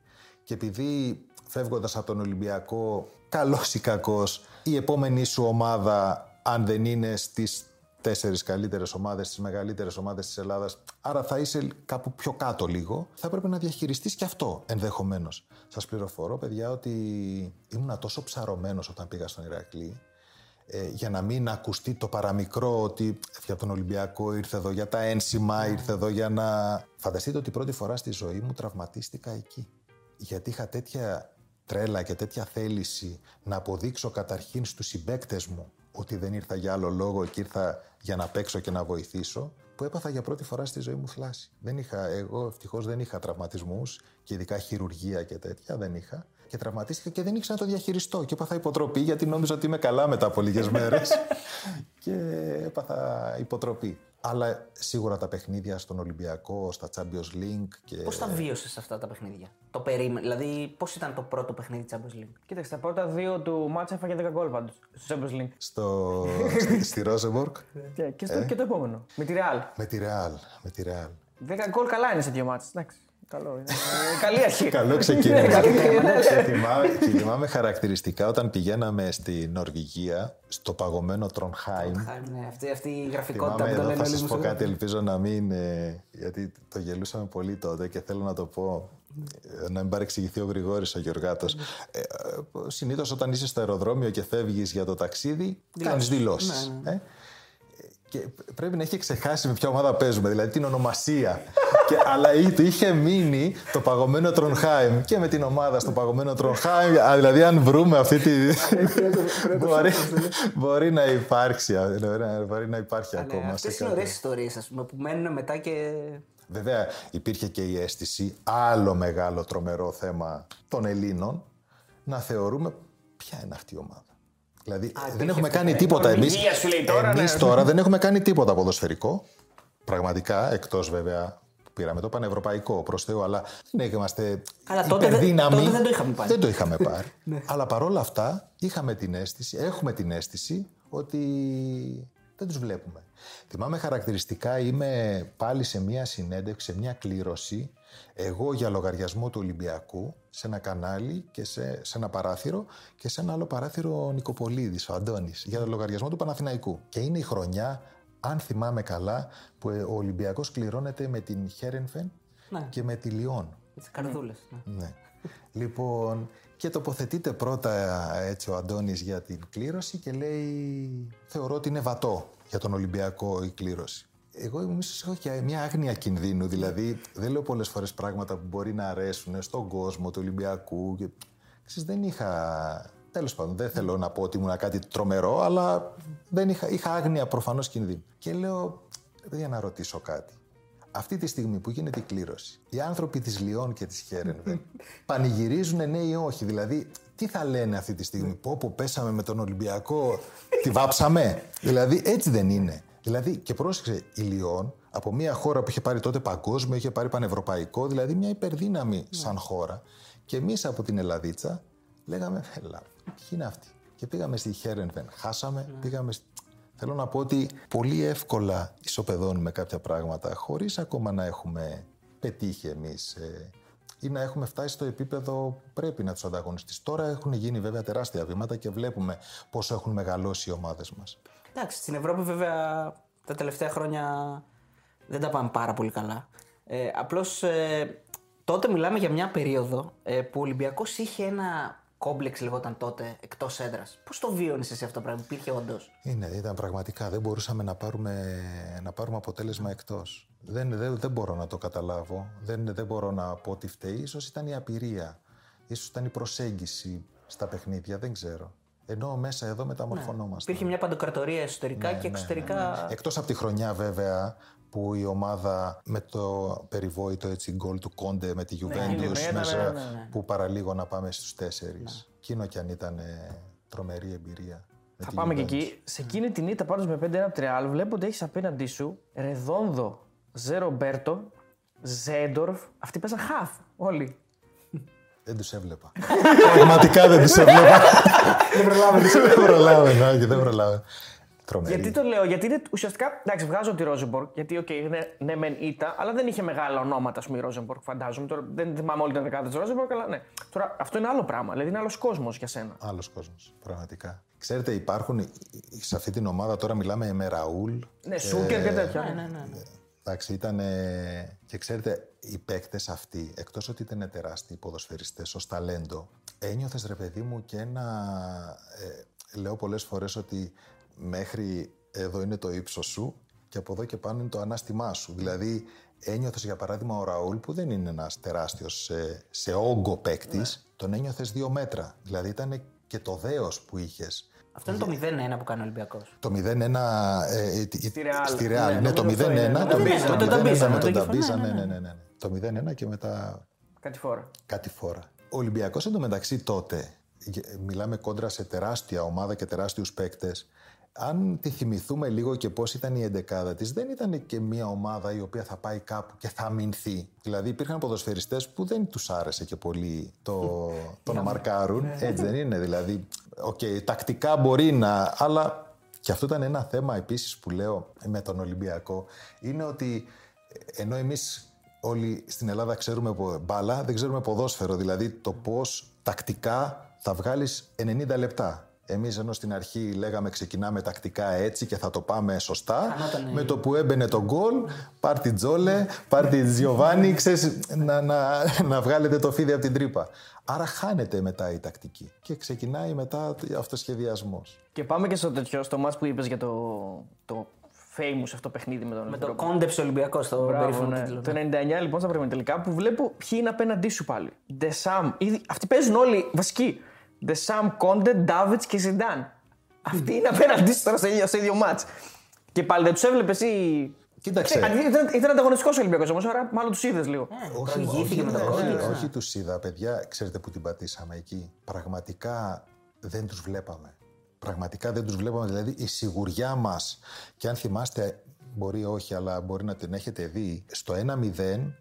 και επειδή φεύγοντας από τον Ολυμπιακό, καλός ή κακός, η επόμενη σου ομάδα, αν δεν είναι στις τέσσερις καλύτερες ομάδες, τις μεγαλύτερες ομάδες της Ελλάδας. Άρα θα είσαι κάπου πιο κάτω λίγο. Θα έπρεπε να διαχειριστείς και αυτό ενδεχομένως. Σας πληροφορώ, παιδιά, ότι ήμουν τόσο ψαρωμένος όταν πήγα στον Ηρακλή. Ε, για να μην ακουστεί το παραμικρό ότι έφυγε από τον Ολυμπιακό, ήρθε εδώ για τα ένσημα, ναι. ήρθε εδώ για να. Φανταστείτε ότι πρώτη φορά στη ζωή μου τραυματίστηκα εκεί. Γιατί είχα τέτοια τρέλα και τέτοια θέληση να αποδείξω καταρχήν στους συμπέκτες μου ότι δεν ήρθα για άλλο λόγο και ήρθα για να παίξω και να βοηθήσω, που έπαθα για πρώτη φορά στη ζωή μου θλάση. Δεν είχα, εγώ ευτυχώς δεν είχα τραυματισμούς και ειδικά χειρουργία και τέτοια δεν είχα. Και τραυματίστηκα και δεν ήξερα να το διαχειριστώ. Και έπαθα υποτροπή γιατί νόμιζα ότι είμαι καλά μετά από λίγες μέρες. και έπαθα υποτροπή. Αλλά σίγουρα τα παιχνίδια στον Ολυμπιακό, στα Champions League. Και... Πώς τα βίωσες αυτά τα παιχνίδια, Το περίμενε. Δηλαδή, πώς ήταν το πρώτο παιχνίδι Champions League; Κοίταξε, τα πρώτα δύο του μάτσα έφαγε 10 γκολ πάντως στο Champions League. Στο... στη, στη Ρόζεμπορκ. και, και, στο, ε; και το επόμενο. Με τη Real. Με τη Real. Με τη Real. 10 γκολ καλά είναι σε δύο μάτσε. Εντάξει. Καλό είναι. Ε, καλή αρχή. Καλό ξεκίνημα. και θυμάμαι χαρακτηριστικά όταν πηγαίναμε στη Νορβηγία, στο παγωμένο Τρονχάιμ. Ναι, αυτή, αυτή η γραφικότητα που τον Θα σας πω κάτι, ελπίζω να μην. Γιατί το γελούσαμε πολύ τότε και θέλω να το πω. Ε, να μην παρεξηγηθεί ο Γρηγόρης ο Γεωργάτος. Ε, Συνήθως όταν είσαι στο αεροδρόμιο και φεύγεις για το ταξίδι, κάνεις δηλώσεις. Ναι, ναι. Ε; Και πρέπει να έχει ξεχάσει με ποια ομάδα παίζουμε, δηλαδή την ονομασία. και, αλλά του είχε μείνει το παγωμένο Τρονχάιμ και με την ομάδα στο παγωμένο Τρονχάιμ. δηλαδή, αν βρούμε αυτή τη. μπορεί, μπορεί να υπάρξει. Μπορεί να υπάρχει ναι, ακόμα. Αυτές είναι ωραίες ιστορίες, που μένουν μετά και. Βέβαια, υπήρχε και η αίσθηση, άλλο μεγάλο τρομερό θέμα των Ελλήνων, να θεωρούμε ποια είναι αυτή η ομάδα. Δηλαδή δεν έχουμε κάνει τίποτα εμεί. Εμείς ναι. τώρα δεν έχουμε κάνει τίποτα ποδοσφαιρικό. Πραγματικά, εκτός βέβαια πήραμε το πανευρωπαϊκό προς Θεού, αλλά δεν είμαστε αλλά τότε, υπερδύναμοι. Τότε δεν το είχαμε πάρει. Δεν το είχαμε πάρει. ναι. Αλλά παρόλα αυτά είχαμε την αίσθηση, έχουμε την αίσθηση ότι δεν τους βλέπουμε. Θυμάμαι χαρακτηριστικά είμαι πάλι σε μια συνέντευξη, σε μια κλήρωση εγώ για λογαριασμό του Ολυμπιακού σε ένα κανάλι και σε, σε ένα παράθυρο και σε ένα άλλο παράθυρο ο Νικοπολίδης, ο Αντώνης, για λογαριασμό του Παναθηναϊκού. Και είναι η χρονιά, αν θυμάμαι καλά, που ο Ολυμπιακός κληρώνεται με την Χέρενφεν ναι. και με τη Λιόν. Τις καρδούλες. Ναι. ναι. λοιπόν, και τοποθετείται πρώτα έτσι ο Αντώνης για την κλήρωση και λέει θεωρώ ότι είναι βατό για τον Ολυμπιακό η κλήρωση. Εγώ ίσω έχω και μια άγνοια κινδύνου. Δηλαδή, δεν λέω πολλές φορές πράγματα που μπορεί να αρέσουν στον κόσμο του Ολυμπιακού. Και... Ξέρεις, δεν είχα. Τέλος πάντων, δεν θέλω να πω ότι ήμουν κάτι τρομερό, αλλά δεν είχα, είχα άγνοια προφανώς κινδύνου. Και λέω, για να ρωτήσω κάτι. Αυτή τη στιγμή που γίνεται η κλήρωση, οι άνθρωποι της Λιόν και της Χέρενβεν πανηγυρίζουν ναι ή όχι. Δηλαδή, τι θα λένε αυτή τη στιγμή, Πω, πω πέσαμε με τον Ολυμπιακό, τη βάψαμε. δηλαδή, έτσι δεν είναι. Δηλαδή, και πρόσεξε, η Λιόν από μια χώρα που είχε πάρει τότε παγκόσμιο, είχε πάρει πανευρωπαϊκό, δηλαδή μια υπερδύναμη ναι. σαν χώρα. Και εμείς από την Ελλαδίτσα λέγαμε, Ελά, ποιοι είναι αυτοί. Και πήγαμε στη Χέρενβεν, χάσαμε, ναι. πήγαμε. Θέλω να πω ότι πολύ εύκολα ισοπεδώνουμε κάποια πράγματα χωρίς ακόμα να έχουμε πετύχει εμείς ε, ή να έχουμε φτάσει στο επίπεδο που πρέπει να τους ανταγωνιστείς. Τώρα έχουν γίνει βέβαια τεράστια βήματα και βλέπουμε πόσο έχουν μεγαλώσει οι ομάδες μας. Εντάξει, στην Ευρώπη βέβαια τα τελευταία χρόνια δεν τα πάμε πάρα πολύ καλά. Ε, Απλώς ε, τότε μιλάμε για μια περίοδο ε, που ο Ολυμπιακός είχε ένα κόμπλεξ λεγόταν τότε εκτός έδρας. Πώς το βίωνες εσύ αυτό το πράγμα, υπήρχε όντως; Είναι, ήταν πραγματικά. Δεν μπορούσαμε να πάρουμε, να πάρουμε αποτέλεσμα εκτός. Δεν, δεν, δεν μπορώ να το καταλάβω. Δεν, δεν μπορώ να πω ότι φταίει. σω ήταν η απειρία. Ίσως ήταν η προσέγγιση στα παιχνίδια. Δεν ξέρω. Ενώ μέσα εδώ μεταμορφωνόμαστε. Ναι. Υπήρχε μια παντοκρατορία εσωτερικά ναι, και ναι, εξωτερικά. Ναι, ναι, Εκτός από τη χρονιά βέβαια που η ομάδα με το περιβόητο έτσι γκολ του Κόντε με τη Juventus μέσα που παραλίγο να πάμε στους τέσσερις. Εκείνο κι αν ήταν τρομερή εμπειρία. Θα πάμε και εκεί. Σε εκείνη την ήττα πάντως με 5-1 από βλέπω ότι έχεις απέναντί σου Ρεδόνδο, Ζερομπέρτο, Ζέντορφ. Αυτοί παίζαν χαφ όλοι. Δεν τους έβλεπα. Πραγματικά δεν τους έβλεπα. Δεν προλάβαινε. Δεν προλάβαινε, δεν προλάβαινε. Γιατί το λέω, γιατί είναι ουσιαστικά. Εντάξει, βγάζω τη Ρόζεμπορκ, γιατί okay, είναι ναι, μεν ήττα, αλλά δεν είχε μεγάλα ονόματα, ας πούμε, η Ρόζεμπορκ, φαντάζομαι. Τώρα, δεν θυμάμαι όλη την δεκάδα της Ρόζεμπορκ, αλλά ναι. Τώρα, αυτό είναι άλλο πράγμα. Δηλαδή, είναι άλλος κόσμος για σένα. Άλλος κόσμος, πραγματικά. Ξέρετε, υπάρχουν σε αυτή την ομάδα τώρα μιλάμε με Ραούλ. Ναι, Σούκερ και τέτοια. Ναι, ναι, ναι. Ναι. Εντάξει, ήταν. Και ξέρετε, οι παίκτες αυτοί, εκτός ότι ήταν τεράστιοι ποδοσφαιριστές ως ταλέντο, ένιωθες ρε παιδί μου και ένα. Ε, λέω πολλές φορές ότι μέχρι εδώ είναι το ύψος σου και από εδώ και πάνω είναι το ανάστημά σου. Δηλαδή, ένιωθες για παράδειγμα ο Ραούλ, που δεν είναι ένας τεράστιος σε, σε όγκο παίκτης, ναι. τον ένιωθες δύο μέτρα. Δηλαδή, ήταν και το δέος που είχες Αυτό είναι το 0-1 που κάνει ο Ολυμπιακός. Το 0-1 ε, ε, Στη Real. στη Real. Ναι, Ναι, το 0-1. νομίζω αυτό είναι. το Με τον 0-1 Ταμπίζα, με τον Ταμπίζα, με με τον τον Ταμπίζα, Κεφάλ, ναι, ναι, ναι, ναι. ναι, ναι. Το 0-1 και μετά Κάτι φορά. κάτι φορά. Ο Ολυμπιακός εντωμεταξύ τότε, γε- μιλάμε κόντρα σε τεράστια ομάδα και τεράστιους παίκτες, αν τη θυμηθούμε λίγο και πώς ήταν η εντεκάδα της, δεν ήταν και μια ομάδα η οποία θα πάει κάπου και θα αμυνθεί. Δηλαδή υπήρχαν ποδοσφαιριστές που δεν τους άρεσε και πολύ το, το να μαρκάρουν. Έτσι δεν είναι. Δηλαδή, οκ, τακτικά μπορεί να, αλλά και αυτό ήταν ένα θέμα επίσης που λέω με τον Ολυμπιακό, είναι ότι ενώ εμείς όλοι στην Ελλάδα ξέρουμε πο- μπάλα, δεν ξέρουμε ποδόσφαιρο. Δηλαδή το πώς τακτικά θα βγάλεις 90 λεπτά. Εμείς ενώ στην αρχή λέγαμε ξεκινάμε τακτικά έτσι και θα το πάμε σωστά. Χανότανε. Με το που έμπαινε το γκολ, πάρ την Τζόλε, πάρ την Τζιοβάνι, ξέρεις, να, να, να βγάλετε το φίδι από την τρύπα. Άρα χάνεται μετά η τακτική και ξεκινάει μετά ο αυτοσχεδιασμός. Και πάμε και στο τέτοιο, στο μάτς που είπες για το, το famous αυτό παιχνίδι με τον Με το Ευρώπη. κόντεψε Ολυμπιακός στο Μπράβο, περίφημο ναι. τίτλο. Το 99 λοιπόν στα τελικά που βλέπω ποιοι είναι απέναντί σου πάλι. Ντεσάμ. Ήδη- Αυτοί παίζουν όλοι βασικοί. Ντεσάμ, Κόντε, Ντάβιτ και Ζιντάν. Αυτοί είναι απέναντί σου τώρα σε ίδιο, σε ίδιο μάτς. Και πάλι δεν τους έβλεπε ή. Κοίταξε. Ε, Ήταν, ήταν ανταγωνιστικός ο Ολυμπιακός όμως, άρα μάλλον τους είδες λίγο. Προηγήθηκε με τον όχι, γκολ. όχι, όχι τους είδα, παιδιά. Ξέρετε που την πατήσαμε εκεί. Πραγματικά δεν τους βλέπαμε. Πραγματικά δεν τους βλέπαμε. Δηλαδή η σιγουριά μας, και αν θυμάστε, μπορεί όχι, αλλά μπορεί να την έχετε δει, στο 1-0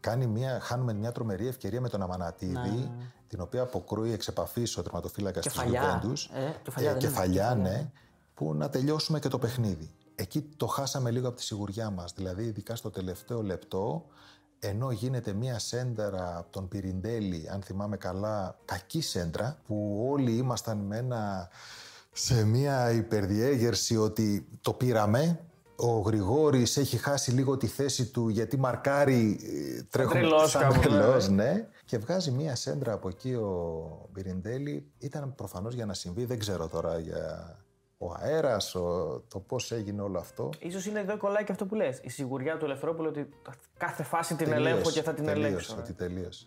κάνει μια, χάνουμε μια τρομερή ευκαιρία με τον Αμανατίδη, την οποία αποκρούει εξ επαφής ο τερματοφύλακας της Κεφαλιά. Γιουβέντους. Ε, κεφαλιά δεν είναι. κεφαλιά, ναι, που να τελειώσουμε και το παιχνίδι. Εκεί το χάσαμε λίγο από τη σιγουριά μας. Δηλαδή, ειδικά στο τελευταίο λεπτό, ενώ γίνεται μία σέντρα από τον Πυριντέλη, αν θυμάμαι καλά, κακή σέντρα, που όλοι ήμασταν με ένα, σε μία υπερδιέγερση ότι το πήραμε. Ο Γρηγόρης έχει χάσει λίγο τη θέση του γιατί μαρκάρει ε, τρέχουμε τρελός σαν κάπου, ναι. τρελός, ναι. Και βγάζει μία σέντρα από εκεί ο Πυριντέλη. Ήταν προφανώς για να συμβεί, δεν ξέρω τώρα για ο αέρας, ο, το πώς έγινε όλο αυτό. σω είναι εδώ κολλάει και αυτό που λες. Η σιγουριά του Ελευθερόπουλου ότι κάθε φάση την Τελείωσε, ελέγχω και θα την τελείωσε, ελέγξω. ε. Ότι τελείωσε.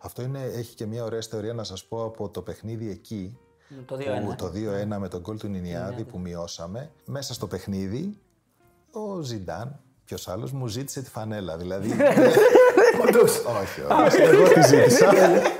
Αυτό είναι, έχει και μια ωραία ιστορία να σας πω από το παιχνίδι εκεί. Το που 2-1. το 2-1 με τον γκολ του Νινιάδη που μειώσαμε. Μέσα στο παιχνίδι, ο Ζιντάν, ποιος άλλος, μου ζήτησε τη φανέλα. Δηλαδή. όχι, όχι. Εγώ τη ζήτησα.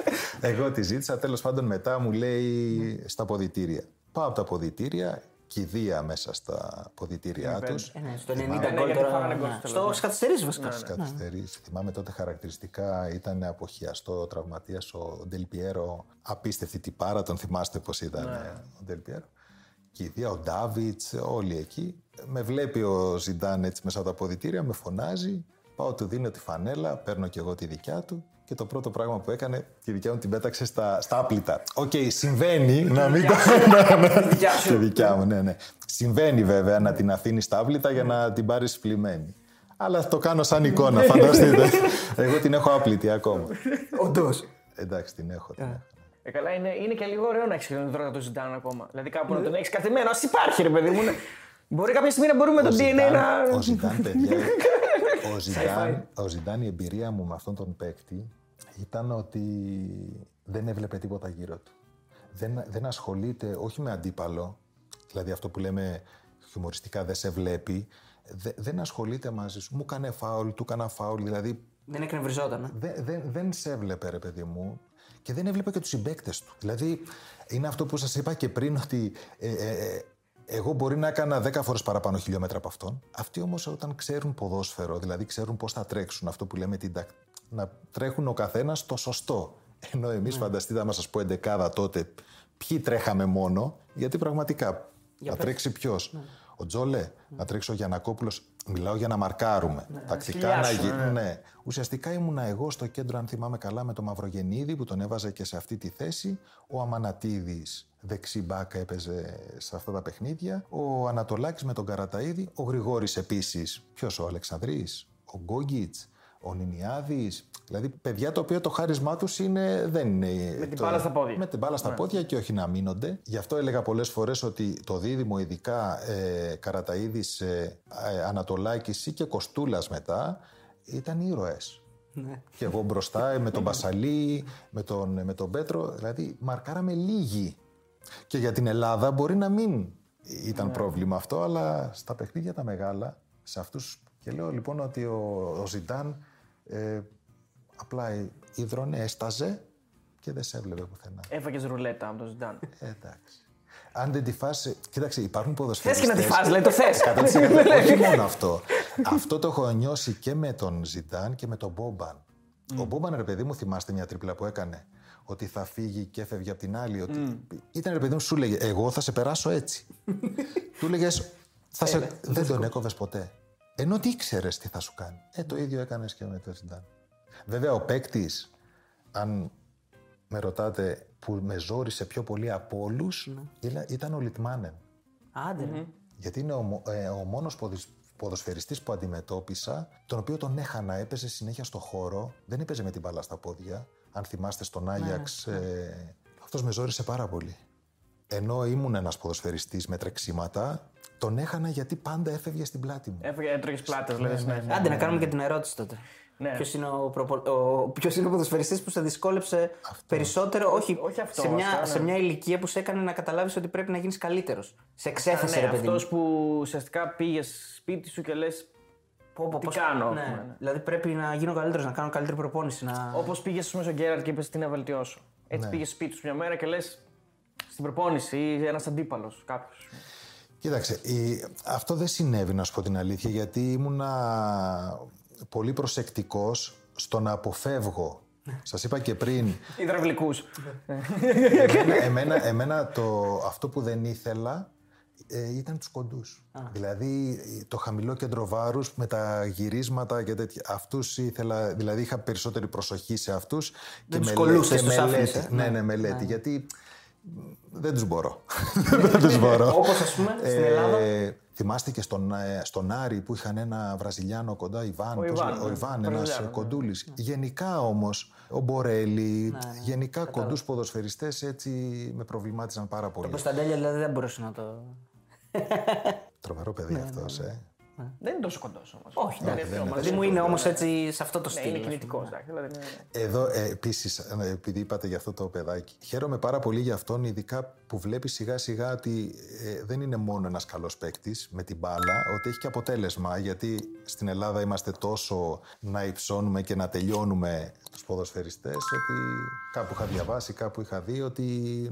Εγώ τη ζήτησα. Τέλος πάντων, μετά μου λέει στα ποδητήρια. Πάω από τα ποδητήρια, κηδεία μέσα στα ποδητήριά τους. Ε, ναι, στο 90 Ναι, γκολ γιατί τώρα. φάγανε γκολ ναι. στο Στο τέλος, ναι. στις καθυστερήσεις βασικά. καθυστερήσεις. Θυμάμαι τότε χαρακτηριστικά ήταν αποχιαστό τραυματίας ο Ντελπιέρο. Απίστευτη τυπάρα, τον θυμάστε πώς ήταν ε, ο Ντελπιέρο. Και η Δία, ο Ντάβιντς, όλοι εκεί. Με βλέπει ο Ζιντάν έτσι μέσα από τα αποδυτήρια, με φωνάζει. Πάω, του δίνω τη φανέλα, παίρνω και εγώ τη δικιά του. Και το πρώτο πράγμα που έκανε, τη δικιά μου την πέταξε στα, στα άπλυτα. Οκ, συμβαίνει να μην το. δικιά σου. Τη δικιά μου, ναι, ναι. Συμβαίνει βέβαια να την αφήνεις στα άπλυτα για να την πάρεις πλυμένη. Αλλά το κάνω σαν εικόνα, φανταστείτε. Εγώ την έχω άπλυτη ακόμα. Όντως. Εντάξει, την έχω. Την έχω. Ε, καλά, είναι, είναι και λίγο ωραίο να έχεις τον δρόμο του Ζιντάν ακόμα. Δηλαδή κάπου να τον έχεις καθημένο. Α υπάρχει, ρε παιδί μου. ναι. Μπορεί κάποια στιγμή να μπορούμε με το DNA Ζιντάν- να. Ο Ζιντάν, παιδιά, ο Ζιντάν, ο Ζιντάν, η εμπειρία μου με αυτόν τον παίκτη ήταν ότι δεν έβλεπε τίποτα γύρω του. Δεν, δεν ασχολείται, όχι με αντίπαλο, δηλαδή αυτό που λέμε χιουμοριστικά δεν σε βλέπει, δε- δεν ασχολείται μαζί σου. Μου έκανε φάουλ, του έκανα φάουλ, δηλαδή Δεν εκνευριζόταν. ε. δεν, δεν, δεν σε έβλεπε, ρε παιδί μου. Και δεν έβλεπε και τους συμπαίκτες του. Δηλαδή, είναι αυτό που σας είπα και πριν, ότι ε, ε, ε, εγώ μπορεί να έκανα 10 φορές παραπάνω χιλιόμετρα από αυτόν. Αυτοί όμως, όταν ξέρουν ποδόσφαιρο, δηλαδή ξέρουν πώς θα τρέξουν, αυτό που λέμε την, τακ- να τρέχουν ο καθένας το σωστό. Ενώ εμείς, φανταστείτε, άμα σας πω εντεκάδα τότε, ποιοι τρέχαμε μόνο, γιατί πραγματικά θα τρέξει ποιος; Ο Τζόλε, να τρέξει ο Γιανακόπουλο. Μιλάω για να μαρκάρουμε. Τακτικά να σκυλιάσουν, γίνει. Ναι. Ουσιαστικά ήμουνα εγώ στο κέντρο, αν θυμάμαι καλά, με τον Μαυρογεννίδη που τον έβαζε και σε αυτή τη θέση. Ο Αμανατίδης δεξί μπάκα έπαιζε σε αυτά τα παιχνίδια. Ο Ανατολάκης με τον Καραταίδη. Ο Γρηγόρης επίσης. Ποιος ο Αλεξανδρής. Ο Γκόγκιτς. Ο Νινιάδης. Δηλαδή παιδιά τα οποία το χάρισμά τους είναι, δεν είναι... Με την το- μπάλα στα πόδια. Με την μπάλα στα πόδια και όχι να μείνονται. Γι' αυτό έλεγα πολλές φορές ότι το δίδυμο ειδικά ε, Καραταίδης, ε, ε, Ανατολάκης ή και Κοστούλας μετά ήταν ήρωες. Ναι. Και εγώ μπροστά ε, με τον Μπασαλή, με τον, με τον Πέτρο, δηλαδή μαρκάραμε λίγοι. Και για την Ελλάδα μπορεί να μην ήταν πρόβλημα αυτό, αλλά στα παιχνίδια τα μεγάλα, σε αυτούς... Και λέω λοιπόν ότι ο, ο Ζιντάν ε, απλά ίδρωνε, έσταζε και δεν σε έβλεπε πουθενά. Έφαγες ρουλέτα από τον Ζιντάν. Ε, εντάξει. Αν δεν τη φάσει. Κοίταξε, υπάρχουν ποδοσφαιριστές... Θες και να τη φας, λέει το θες. 100% Όχι μόνο αυτό. αυτό το έχω νιώσει και με τον Ζιντάν και με τον Μπόμπαν. Ο Μπόμπαν, ρε παιδί μου, θυμάστε μια τρίπλα που έκανε; Ότι θα φύγει και έφευγε από την άλλη. Ότι... Ήταν ρε παιδί μου, σου λέγε, Εγώ θα σε περάσω έτσι. Του λέγες, σε... Δεν τον έκοβες ποτέ. Ενώ τι ήξερες τι θα σου κάνει. Ε, το ίδιο έκανες και με τον Ζιντάν. Βέβαια, ο παίκτης, αν με ρωτάτε που με ζόρισε πιο πολύ από όλους, ήταν ο Λιτμάνεν. Άντε. ρε. Γιατί είναι ο, μο- ε, ο μόνος ποδης- ποδοσφαιριστής που αντιμετώπισα, τον οποίο τον έχανα, έπαιζε συνέχεια στο χώρο, δεν έπαιζε με την μπάλα στα πόδια. Αν θυμάστε στον Άγιαξ, ε, αυτός με ζόρισε πάρα πολύ. Ενώ ήμουν ένας ποδοσφαιριστής με τρεξίματα, τον έχανα γιατί πάντα έφευγε στην πλάτη μου. Έφαγε, έτρωγες πλάτες, δηλαδή. συνέχεια. Άντε να κάνουμε και την ερώτηση τότε. Ναι. Ποιος είναι ο, προπο... ο... Ποιος είναι ο ποδοσφαιριστής που σε δυσκόλεψε περισσότερο, όχι, όχι αυτός, σε, μια, αυτά, ναι. σε μια ηλικία που σε έκανε να καταλάβεις ότι πρέπει να γίνεις καλύτερος. Σε εξέθεσε, Ναι, ρε παιδί. μου. αυτός που ουσιαστικά πήγες σπίτι σου και λες. Πω, πω, τι πώς- κάνω, Ναι. ας πούμε, ναι. Δηλαδή πρέπει να γίνω καλύτερος, να κάνω καλύτερη προπόνηση. Να... Όπως πήγες στο Γκέραρτ και είπες τι να βελτιώσω. Έτσι πήγες σπίτι σου μια μέρα και λες στην προπόνηση ή ένας αντίπαλος κάποιος. Κοίταξε, η- αυτό δεν συνέβη να σου πω την αλήθεια γιατί ήμουνα πολύ προσεκτικός στο να αποφεύγω. Σας είπα και πριν, Ιδραυλικού. εμένα, εμένα, εμένα το, αυτό που δεν ήθελα ε, ήταν τους κοντούς. Δηλαδή το χαμηλό κέντρο βάρους με τα γυρίσματα και τέτοια. Αυτούς ήθελα, δηλαδή είχα περισσότερη προσοχή σε αυτούς και, τους μελέ- κολλούσες, και τους μελέτη. άφηνες, ε. Ναι, ναι, μελέτη. Γιατί δεν τους μπορώ. δεν τους μπορώ. Όπως ας πούμε στην Ελλάδα. Ε, θυμάστε και στον, ε, στον Άρη που είχαν ένα Βραζιλιάνο κοντά, Ιβάν. πώς Ιβάν, λέγεται, ο ναι. Ιβάν, ένας Βραζιλιάνο, ναι. κοντούλης. Γενικά όμως, ο Μπορέλη, γενικά κοντούς ποδοσφαιριστές έτσι με προβλημάτιζαν πάρα πολύ. Το Κωνσταντέλια δηλαδή δεν μπορούσε να το. Τρομερό παιδί αυτός, ε. Δεν είναι τόσο κοντός όμως. Όχι, δεν ναι, είναι δηλαδή μου είναι όμως έτσι σε αυτό το Ναι, στυλ. είναι ας πούμε. κινητικό. Δηλαδή, ναι, ναι. Εδώ ε, επίσης, επειδή είπατε για αυτό το παιδάκι, χαίρομαι πάρα πολύ για αυτόν, ειδικά που βλέπει σιγά σιγά ότι ε, δεν είναι μόνο ένας καλός παίκτης με την μπάλα, ότι έχει και αποτέλεσμα. Γιατί στην Ελλάδα είμαστε τόσο να υψώνουμε και να τελειώνουμε τους ποδοσφαιριστές, ότι κάπου είχα διαβάσει, κάπου είχα δει ότι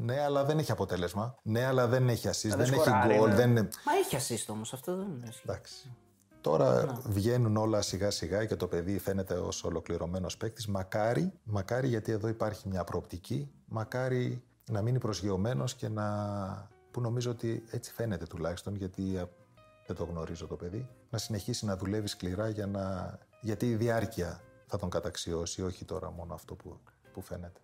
ναι, αλλά δεν έχει αποτέλεσμα. Ναι, αλλά δεν έχει assist, δεν, έχει σκοράρει, γκολ. ναι. Δεν... Μα έχει assist όμως, αυτό δεν είναι. Εντάξει. Τώρα βγαίνουν όλα σιγά σιγά και το παιδί φαίνεται ως ολοκληρωμένος παίκτης. Μακάρι, μακάρι γιατί εδώ υπάρχει μια προοπτική, μακάρι να μείνει προσγειωμένος και να... που νομίζω ότι έτσι φαίνεται τουλάχιστον γιατί α, δεν το γνωρίζω το παιδί, να συνεχίσει να δουλεύει σκληρά για να... γιατί η διάρκεια θα τον καταξιώσει, όχι τώρα μόνο αυτό που, που φαίνεται.